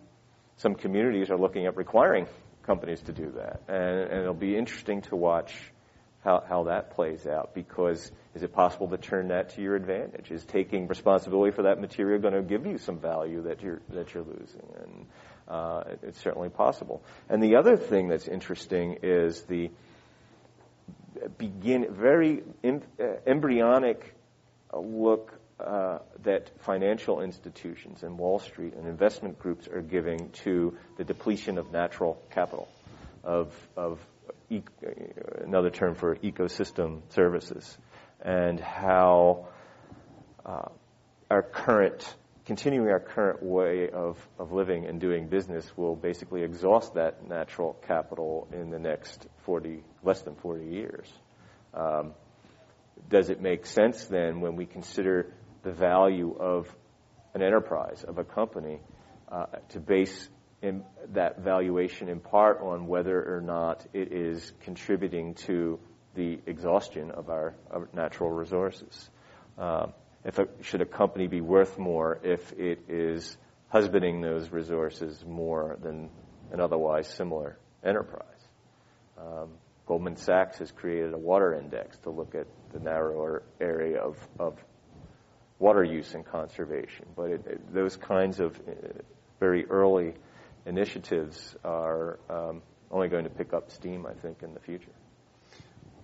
some communities are looking at requiring companies to do that, and, and it'll be interesting to watch how, how that plays out because is it possible to turn that to your advantage? Is taking responsibility for that material going to give you some value that you're that you're losing? And uh, it's certainly possible. And the other thing that's interesting is the begin very em, uh, embryonic look uh, that financial institutions and Wall Street and investment groups are giving to the depletion of natural capital, of, of e- another term for ecosystem services, and how uh, our current, continuing our current way of, of living and doing business will basically exhaust that natural capital in the next 40, less than 40 years. Um, does it make sense then when we consider the value of an enterprise, of a company, uh, to base that valuation in part on whether or not it is contributing to the exhaustion of our, our natural resources. Uh, if a, should a company be worth more if it is husbanding those resources more than an otherwise similar enterprise? Um, Goldman Sachs has created a water index to look at the narrower area of, of water use and conservation. But it, it, those kinds of uh, very early initiatives are um, only going to pick up steam, I think, in the future.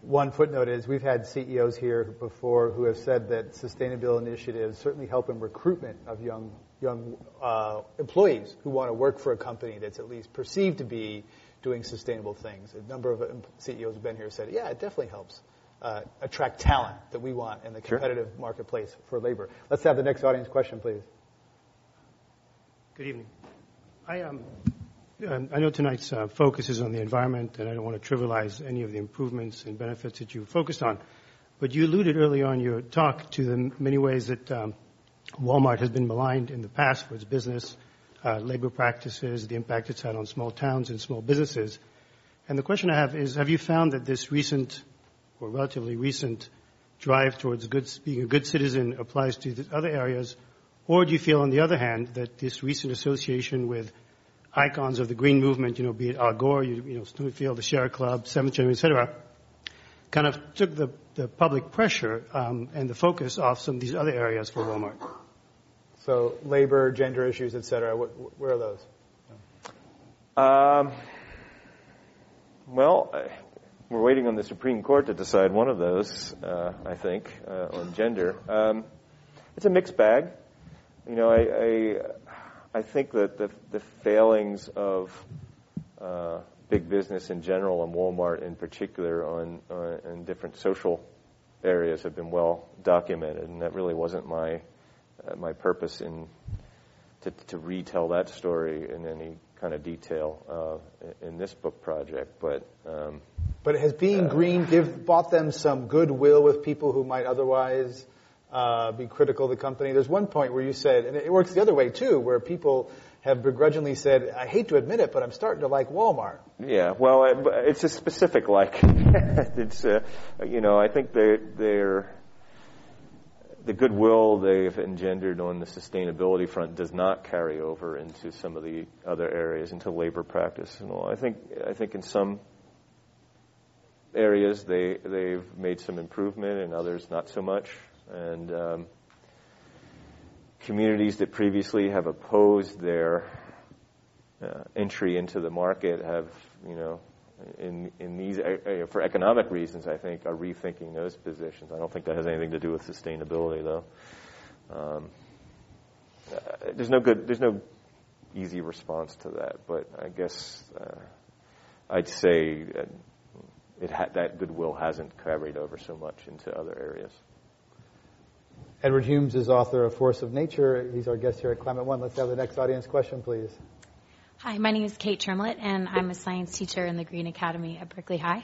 One footnote is we've had CEOs here before who have said that sustainability initiatives certainly help in recruitment of young young uh, employees who want to work for a company that's at least perceived to be doing sustainable things. A number of CEOs have been here said, yeah, it definitely helps uh, attract talent that we want in the competitive sure. marketplace for labor. Let's have the next audience question, please. Good evening. I um, I know tonight's uh, focus is on the environment, and I don't want to trivialize any of the improvements and benefits that you focused on. But you alluded early on your talk to the many ways that um, Walmart has been maligned in the past for its business, uh, labor practices, the impact it's had on small towns and small businesses. And the question I have is, have you found that this recent or relatively recent drive towards good, being a good citizen applies to the other areas? Or do you feel, on the other hand, that this recent association with icons of the green movement, you know, be it Al Gore, you, you know, Stonyfield, the Sierra Club, Seventh Generation, et cetera, kind of took the, the public pressure um, and the focus off some of these other areas for Walmart? So labor, gender issues, et cetera, what, where are those? Um, well, we're waiting on the Supreme Court to decide one of those, uh, I think, uh, on gender. Um, it's a mixed bag. You know, I, I, I think that the, the failings of uh, big business in general and Walmart in particular on, on in different social areas have been well documented, and that really wasn't my uh, my purpose in to, to retell that story in any kind of detail uh, in this book project, but. Um, but has being green give bought them some goodwill with people who might otherwise uh, be critical of the company? There's one point where you said, and it works the other way too, where people have begrudgingly said, "I hate to admit it, but I'm starting to like Walmart." Yeah, well, it's a specific like. <laughs> it's, uh, you know, I think they're they're the goodwill they've engendered on the sustainability front does not carry over into some of the other areas, into labor practice and all. I think I think in some areas they they've made some improvement, and others not so much. And um, communities that previously have opposed their uh, entry into the market have, you know, in in these uh, for economic reasons, I think, are rethinking those positions. I don't think that has anything to do with sustainability, though. Um, uh, there's no good, there's no easy response to that, but I guess uh, I'd say it ha- that goodwill hasn't carried over so much into other areas. Edward Humes is author of Force of Nature. He's our guest here at Climate One. Let's have the next audience question, please. Hi, my name is Kate Tremlett, and I'm a science teacher in the Green Academy at Berkeley High.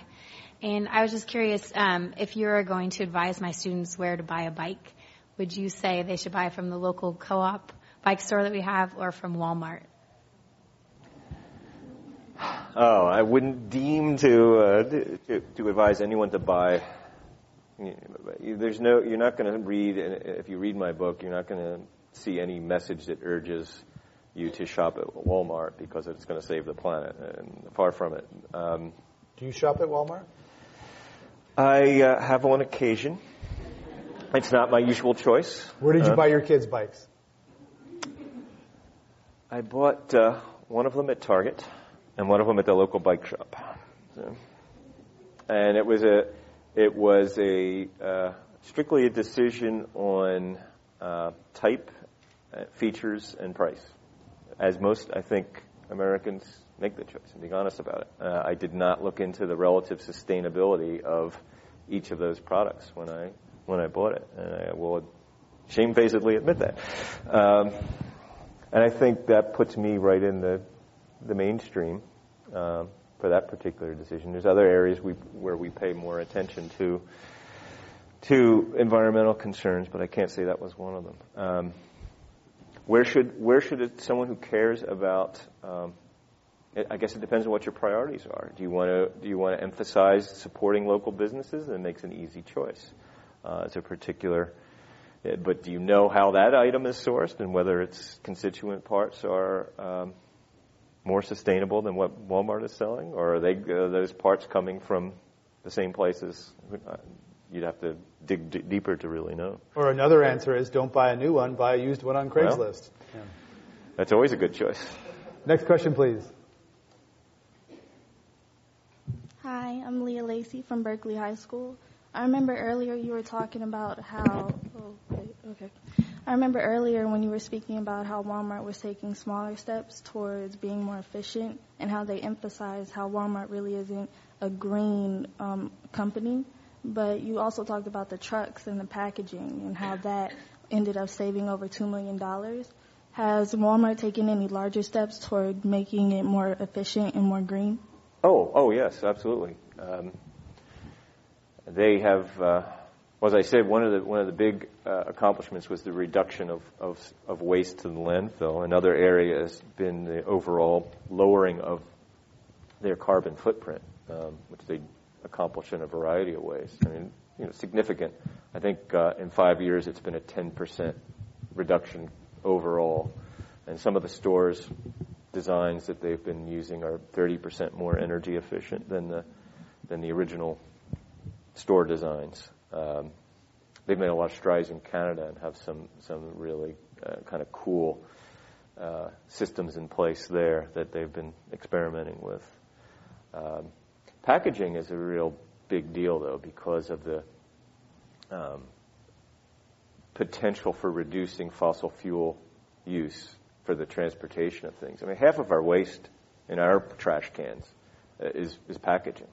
And I was just curious um, if you are going to advise my students where to buy a bike, would you say they should buy from the local co-op bike store that we have or from Walmart? Oh, I wouldn't deem to, uh, to, to advise anyone to buy. There's no. You're not going to read. If you read my book, you're not going to see any message that urges you to shop at Walmart because it's going to save the planet. And far from it. Um, Do you shop at Walmart? I uh, have on occasion. It's not my usual choice. Where did you uh, buy your kids' bikes? I bought uh, one of them at Target and one of them at the local bike shop. So, and it was a it was a uh, strictly a decision on uh, type, uh, features, and price. As most, I think, Americans make the choice and being honest about it. Uh, I did not look into the relative sustainability of each of those products when I when I bought it, and I will shamefacedly admit that. Um, and I think that puts me right in the the mainstream um, for that particular decision. There's other areas we, where we pay more attention to to environmental concerns, but I can't say that was one of them. Um, where should where should it, someone who cares about um, I guess it depends on what your priorities are. Do you want to do you want to emphasize supporting local businesses? That makes an easy choice. Uh, it's a particular, but do you know how that item is sourced and whether its constituent parts are um, more sustainable than what Walmart is selling, or are they uh, those parts coming from the same places? You'd have to dig d- deeper to really know. Or another answer is don't buy a new one, buy a used one on Craigslist. Well, yeah. That's always a good choice. Next question, please. Hi, I'm Leah Lacey from Berkeley High School. I remember earlier you were talking about how. Oh, okay, okay. I remember earlier when you were speaking about how Walmart was taking smaller steps towards being more efficient, and how they emphasize how Walmart really isn't a green um, company. But you also talked about the trucks and the packaging and how that ended up saving over two million dollars. Has Walmart taken any larger steps toward making it more efficient and more green? Oh, oh yes, absolutely. Um, they have, uh, well, as I said, one of the one of the big uh, accomplishments was the reduction of, of, of waste to the landfill. Another area has been the overall lowering of their carbon footprint, um, which they accomplish in a variety of ways. I mean, you know, significant. I think uh, in five years it's been a 10% reduction overall, and some of the stores designs that they've been using are 30% more energy efficient than the than the original store designs. Um, they've made a lot of strides in Canada and have some some really uh, kind of cool uh, systems in place there that they've been experimenting with. Um, packaging is a real big deal though because of the um, potential for reducing fossil fuel use for the transportation of things. I mean, half of our waste in our trash cans uh, is, is packaging.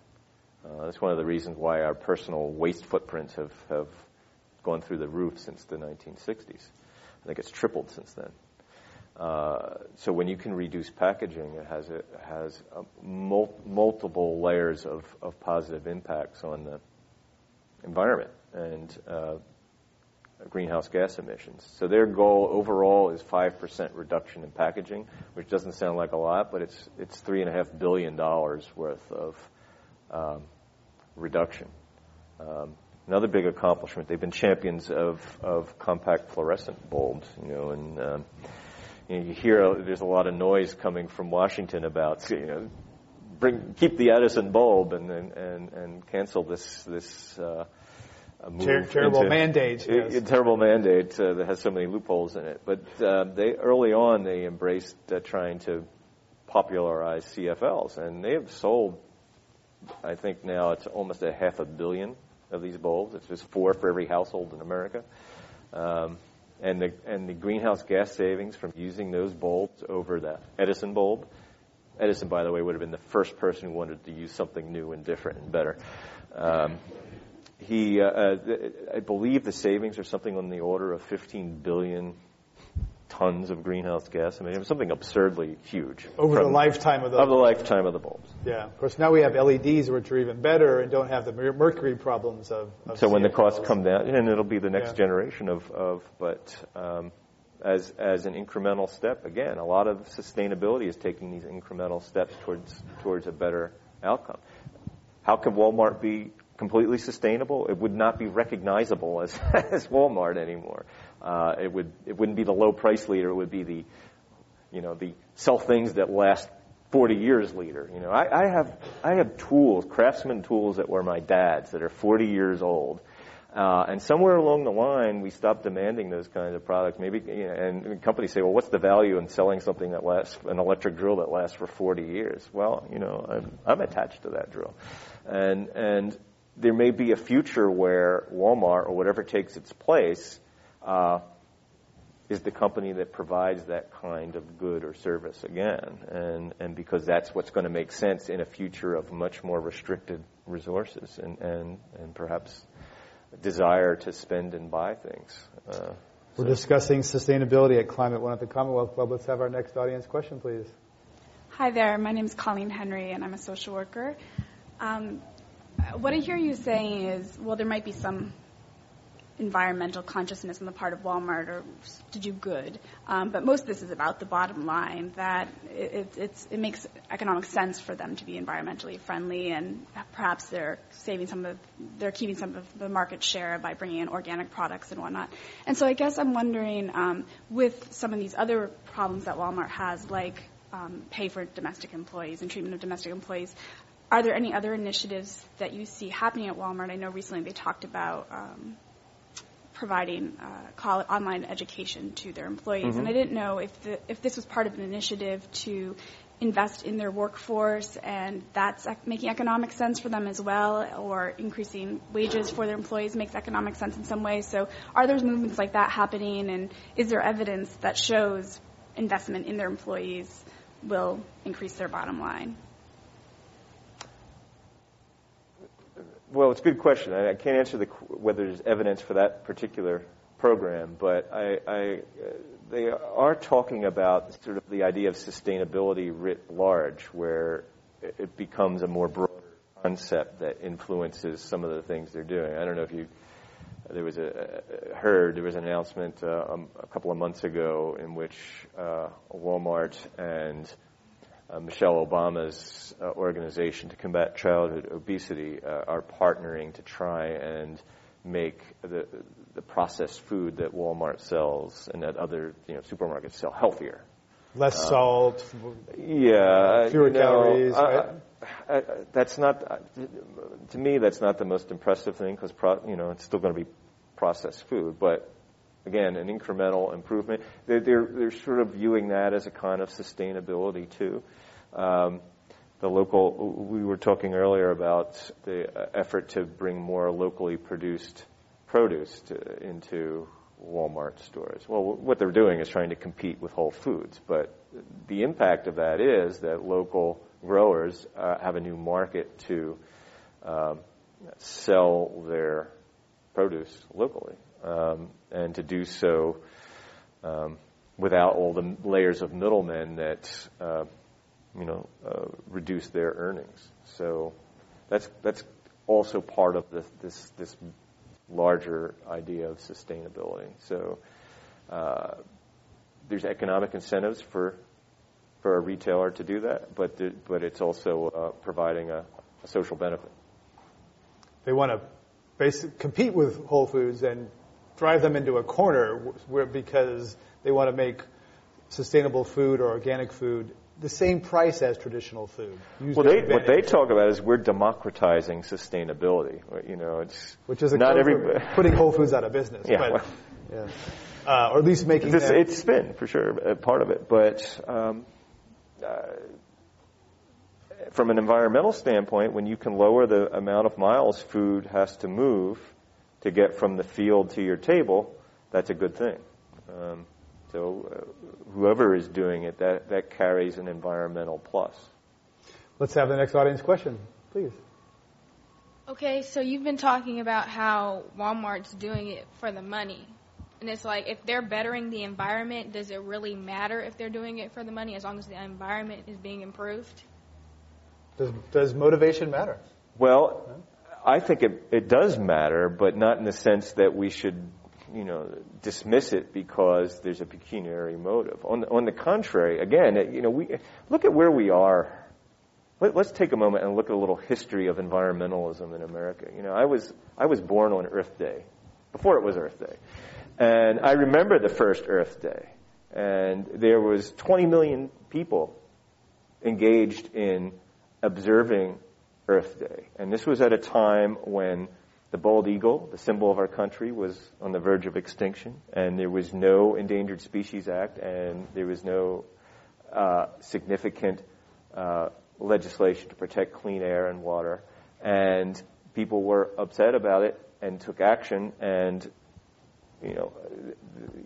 Uh, that's one of the reasons why our personal waste footprints have, have gone through the roof since the 1960s. I think it's tripled since then. Uh, so when you can reduce packaging, it has a, has a mul- multiple layers of, of positive impacts on the environment. And uh, greenhouse gas emissions. So their goal overall is 5% reduction in packaging, which doesn't sound like a lot, but it's it's three and a half billion dollars worth of um, reduction. Um, another big accomplishment. They've been champions of of compact fluorescent bulbs. You know, and um, you, know, you hear there's a lot of noise coming from Washington about you know. Bring, keep the Edison bulb and and and, and cancel this this uh, Ter- terrible into, mandate. Yes. A, a terrible mandate uh, that has so many loopholes in it. But uh, they early on they embraced uh, trying to popularize CFLs, and they have sold. I think now it's almost a half a billion of these bulbs. It's just four for every household in America. Um, and the and the greenhouse gas savings from using those bulbs over the Edison bulb. Edison, by the way, would have been the first person who wanted to use something new and different and better. Um, he, uh, uh, I believe the savings are something on the order of 15 billion tons of greenhouse gas I mean, something absurdly huge. Over the lifetime of the of the lifetime of the bulbs. Yeah. Of course, now we have LEDs, which are even better and don't have the mercury problems of. of so when the costs come down, and it'll be the next yeah. generation of of, but. Um, as as an incremental step, again, a lot of sustainability is taking these incremental steps towards towards a better outcome. How can Walmart be completely sustainable, it would not be recognizable as, <laughs> as Walmart anymore. Uh, it would it wouldn't be the low price leader. It would be the you know the sell things that last 40 years leader. You know, I, I have I have tools, craftsman tools that were my dad's that are 40 years old. Uh, and somewhere along the line, we stopped demanding those kinds of products. Maybe, you know, and companies say, "Well, what's the value in selling something that lasts, an electric drill that lasts for 40 years?" Well, you know, I'm, I'm attached to that drill, and and there may be a future where Walmart or whatever takes its place uh, is the company that provides that kind of good or service again, and and because that's what's going to make sense in a future of much more restricted resources and and and perhaps desire to spend and buy things. Uh, We're so. discussing sustainability at Climate One at the Commonwealth Club. Let's have our next audience question, please. Hi there. My name is Colleen Henry, and I'm a social worker. Um, what I hear you saying is, well, there might be some environmental consciousness on the part of Walmart or to do good. Um, but most of this is about the bottom line that it, it makes economic sense for them to be environmentally friendly and perhaps they're saving some of, they're keeping some of the market share by bringing in organic products and whatnot. And so I guess I'm wondering um, with some of these other problems that Walmart has, like um, pay for domestic employees and treatment of domestic employees, are there any other initiatives that you see happening at Walmart? I know recently they talked about um, providing uh, online education to their employees. Mm-hmm. And I didn't know if the, if this was part of an initiative to invest in their workforce and that's making economic sense for them as well or increasing wages for their employees makes economic sense in some way. So are there movements like that happening and is there evidence that shows investment in their employees will increase their bottom line? Well, it's a good question. I, I can't answer the, whether there's evidence for that particular program, but I, I, they are talking about sort of the idea of sustainability writ large, where it becomes a more broad concept that influences some of the things they're doing. I don't know if you there was a heard there was an announcement uh, um, a couple of months ago in which uh, Walmart and uh, Michelle Obama's uh, organization to combat childhood obesity uh, are partnering to try and make the the processed food that Walmart sells and that other you know supermarkets sell healthier. Less uh, salt. Yeah. Fewer you know, calories. Right? I, that's not to me. That's not the most impressive thing because you know it's still going to be processed food, but again, an incremental improvement. They're, they're, they're sort of viewing that as a kind of sustainability too. Um, the local, we were talking earlier about the effort to bring more locally produced produce to, into Walmart stores. Well, what they're doing is trying to compete with Whole Foods, but the impact of that is that local growers uh, have a new market to um, sell their produce locally um, and to do so um, without all the layers of middlemen that uh, you know uh, reduce their earnings. So that's that's also part of this this, this larger idea of sustainability. So uh, there's economic incentives for for a retailer to do that, but the, but it's also uh, providing a, a social benefit. They want to basic, compete with Whole Foods and drive them into a corner where, because they want to make sustainable food or organic food the same price as traditional food. well, they, what they talk about is we're democratizing sustainability. You know, it's which is not every putting Whole Foods out of business. Yeah, but, well, yeah. Uh, or at least making it's, it's been for sure part of it, but. Um, uh, from an environmental standpoint, when you can lower the amount of miles food has to move to get from the field to your table, that's a good thing. Um, so uh, whoever is doing it, that, that carries an environmental plus. Let's have the next audience question, please. Okay, so you've been talking about how Walmart's doing it for the money. And it's like, if they're bettering the environment, does it really matter if they're doing it for the money as long as the environment is being improved? Does, does motivation matter? Well, I think it, it does matter, but not in the sense that we should, you know, dismiss it because there's a pecuniary motive. On, on the contrary, again, you know, we look at where we are. Let, let's take a moment and look at a little history of environmentalism in America. You know, I was I was born on Earth Day, before it was Earth Day, and I remember the first Earth Day, and there was 20 million people engaged in observing Earth Day. And this was at a time when the bald eagle, the symbol of our country, was on the verge of extinction, and there was no Endangered Species Act, and there was no uh, significant uh, legislation to protect clean air and water. And people were upset about it and took action, and you know,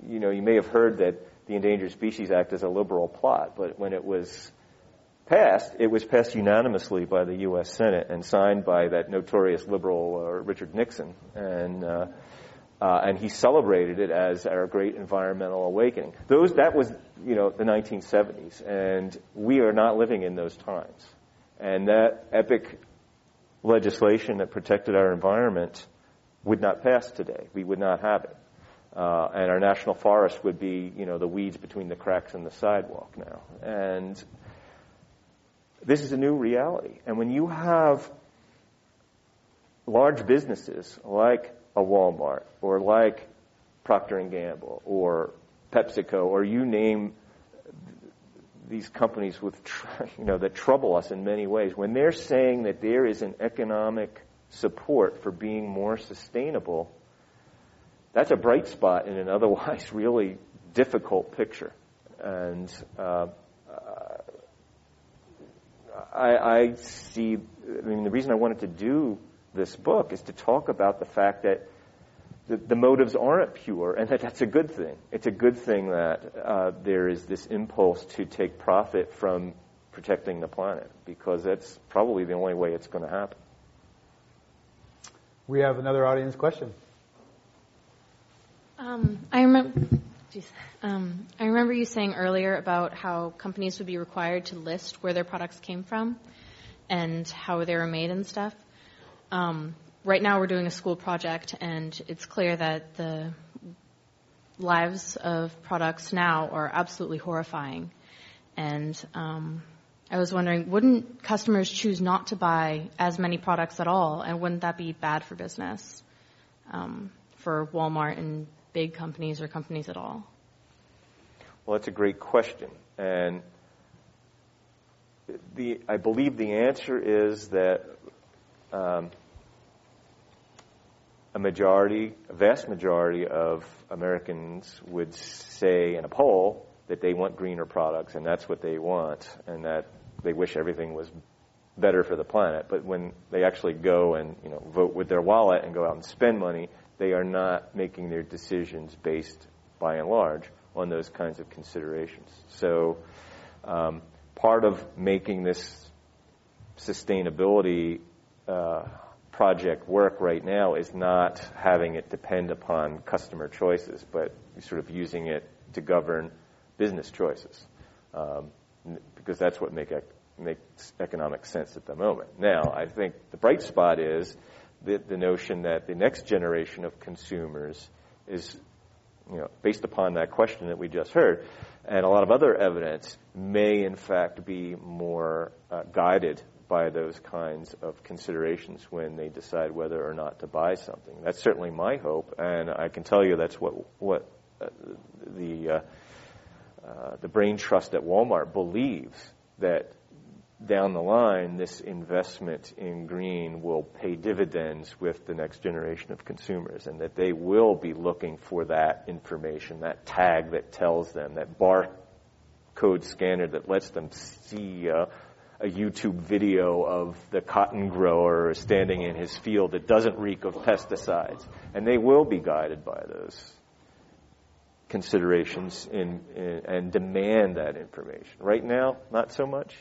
you know, you may have heard that the Endangered Species Act is a liberal plot, but when it was passed, it was passed unanimously by the U.S. Senate and signed by that notorious liberal uh, Richard Nixon, and uh, uh, and he celebrated it as our great environmental awakening. Those that was you know the 1970s, and we are not living in those times, and that epic legislation that protected our environment would not pass today. We would not have it. Uh, and our national forest would be, you know, the weeds between the cracks in the sidewalk now. And this is a new reality. And when you have large businesses like a Walmart or like Procter and Gamble or PepsiCo or you name these companies with, <laughs> you know, that trouble us in many ways, when they're saying that there is an economic support for being more sustainable, that's a bright spot in an otherwise <laughs> really difficult picture. And uh, I, I see, I mean, the reason I wanted to do this book is to talk about the fact that the, the motives aren't pure and that that's a good thing. It's a good thing that uh, there is this impulse to take profit from protecting the planet because that's probably the only way it's going to happen. We have another audience question. Um, I remember. Um, I remember you saying earlier about how companies would be required to list where their products came from and how they were made and stuff. Um, right now, we're doing a school project, and it's clear that the lives of products now are absolutely horrifying. And um, I was wondering, wouldn't customers choose not to buy as many products at all, and wouldn't that be bad for business um, for Walmart and big companies or companies at all? Well, that's a great question. And the, I believe the answer is that um, a majority, a vast majority of Americans would say in a poll that they want greener products and that's what they want and that they wish everything was better for the planet. But when they actually go and you know vote with their wallet and go out and spend money, they are not making their decisions based, by and large, on those kinds of considerations. So, um, part of making this sustainability uh, project work right now is not having it depend upon customer choices, but sort of using it to govern business choices, um, because that's what make makes economic sense at the moment. Now, I think the bright spot is the, the notion that the next generation of consumers is you know, based upon that question that we just heard, and a lot of other evidence may in fact be more uh, guided by those kinds of considerations when they decide whether or not to buy something. That's certainly my hope, and I can tell you that's what what uh, the uh, uh the brain trust at Walmart believes that down the line, this investment in green will pay dividends with the next generation of consumers, and that they will be looking for that information, that tag that tells them, that barcode scanner that lets them see a, YouTube video of the cotton grower standing in his field that doesn't reek of pesticides. And they will be guided by those considerations in, in, and demand that information. Right now, not so much.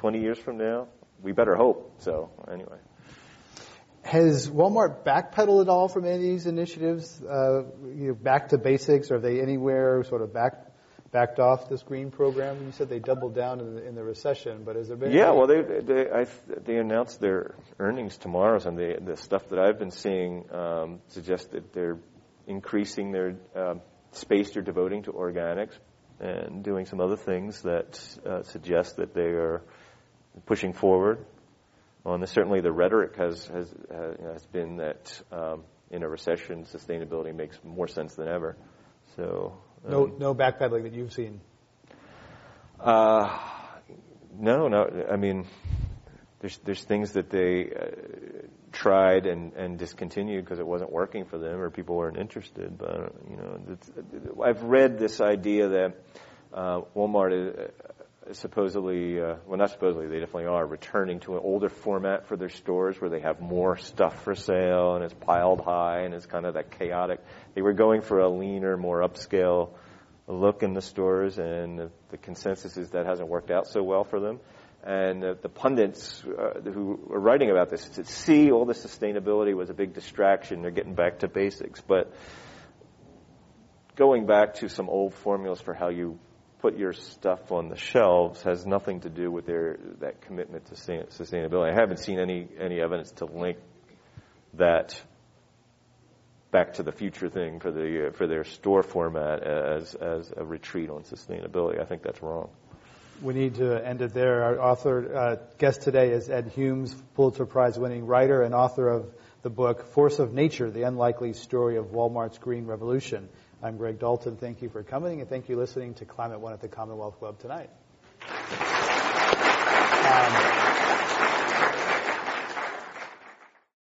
20 years from now? We better hope. So, anyway. Has Walmart backpedaled at all from any of these initiatives? Uh, you know, back to basics? Are they anywhere sort of back backed off this green program? You said they doubled down in the, in the recession, but has there been? Yeah, well, they they I, they announced their earnings tomorrow, and the the stuff that I've been seeing um, suggests that they're increasing their uh, space they're devoting to organics and doing some other things that uh, suggest that they are pushing forward on this. Certainly, the rhetoric has has has been that um, in a recession, sustainability makes more sense than ever. So um, no no backpedaling that you've seen. Uh, no, no. I mean, there's there's things that they uh, tried and and discontinued because it wasn't working for them or people weren't interested. But you know, I've read this idea that uh, Walmart is, supposedly, uh, well, not supposedly, they definitely are returning to an older format for their stores where they have more stuff for sale and it's piled high and it's kind of that chaotic. They were going for a leaner, more upscale look in the stores, and the, the consensus is that hasn't worked out so well for them. And uh, the pundits uh, who are writing about this said, see, all the sustainability was a big distraction. They're getting back to basics. But going back to some old formulas for how you put your stuff on the shelves has nothing to do with their that commitment to sustainability. I haven't seen any any evidence to link that back to the future thing for the for their store format as as a retreat on sustainability. I think that's wrong. We need to end it there. Our author uh, guest today is Ed Humes, Pulitzer Prize winning writer and author of the book Force of Nature: The Unlikely Story of Walmart's Green Revolution. I'm Greg Dalton. Thank you for coming, and thank you listening to Climate One at the Commonwealth Club tonight. Um,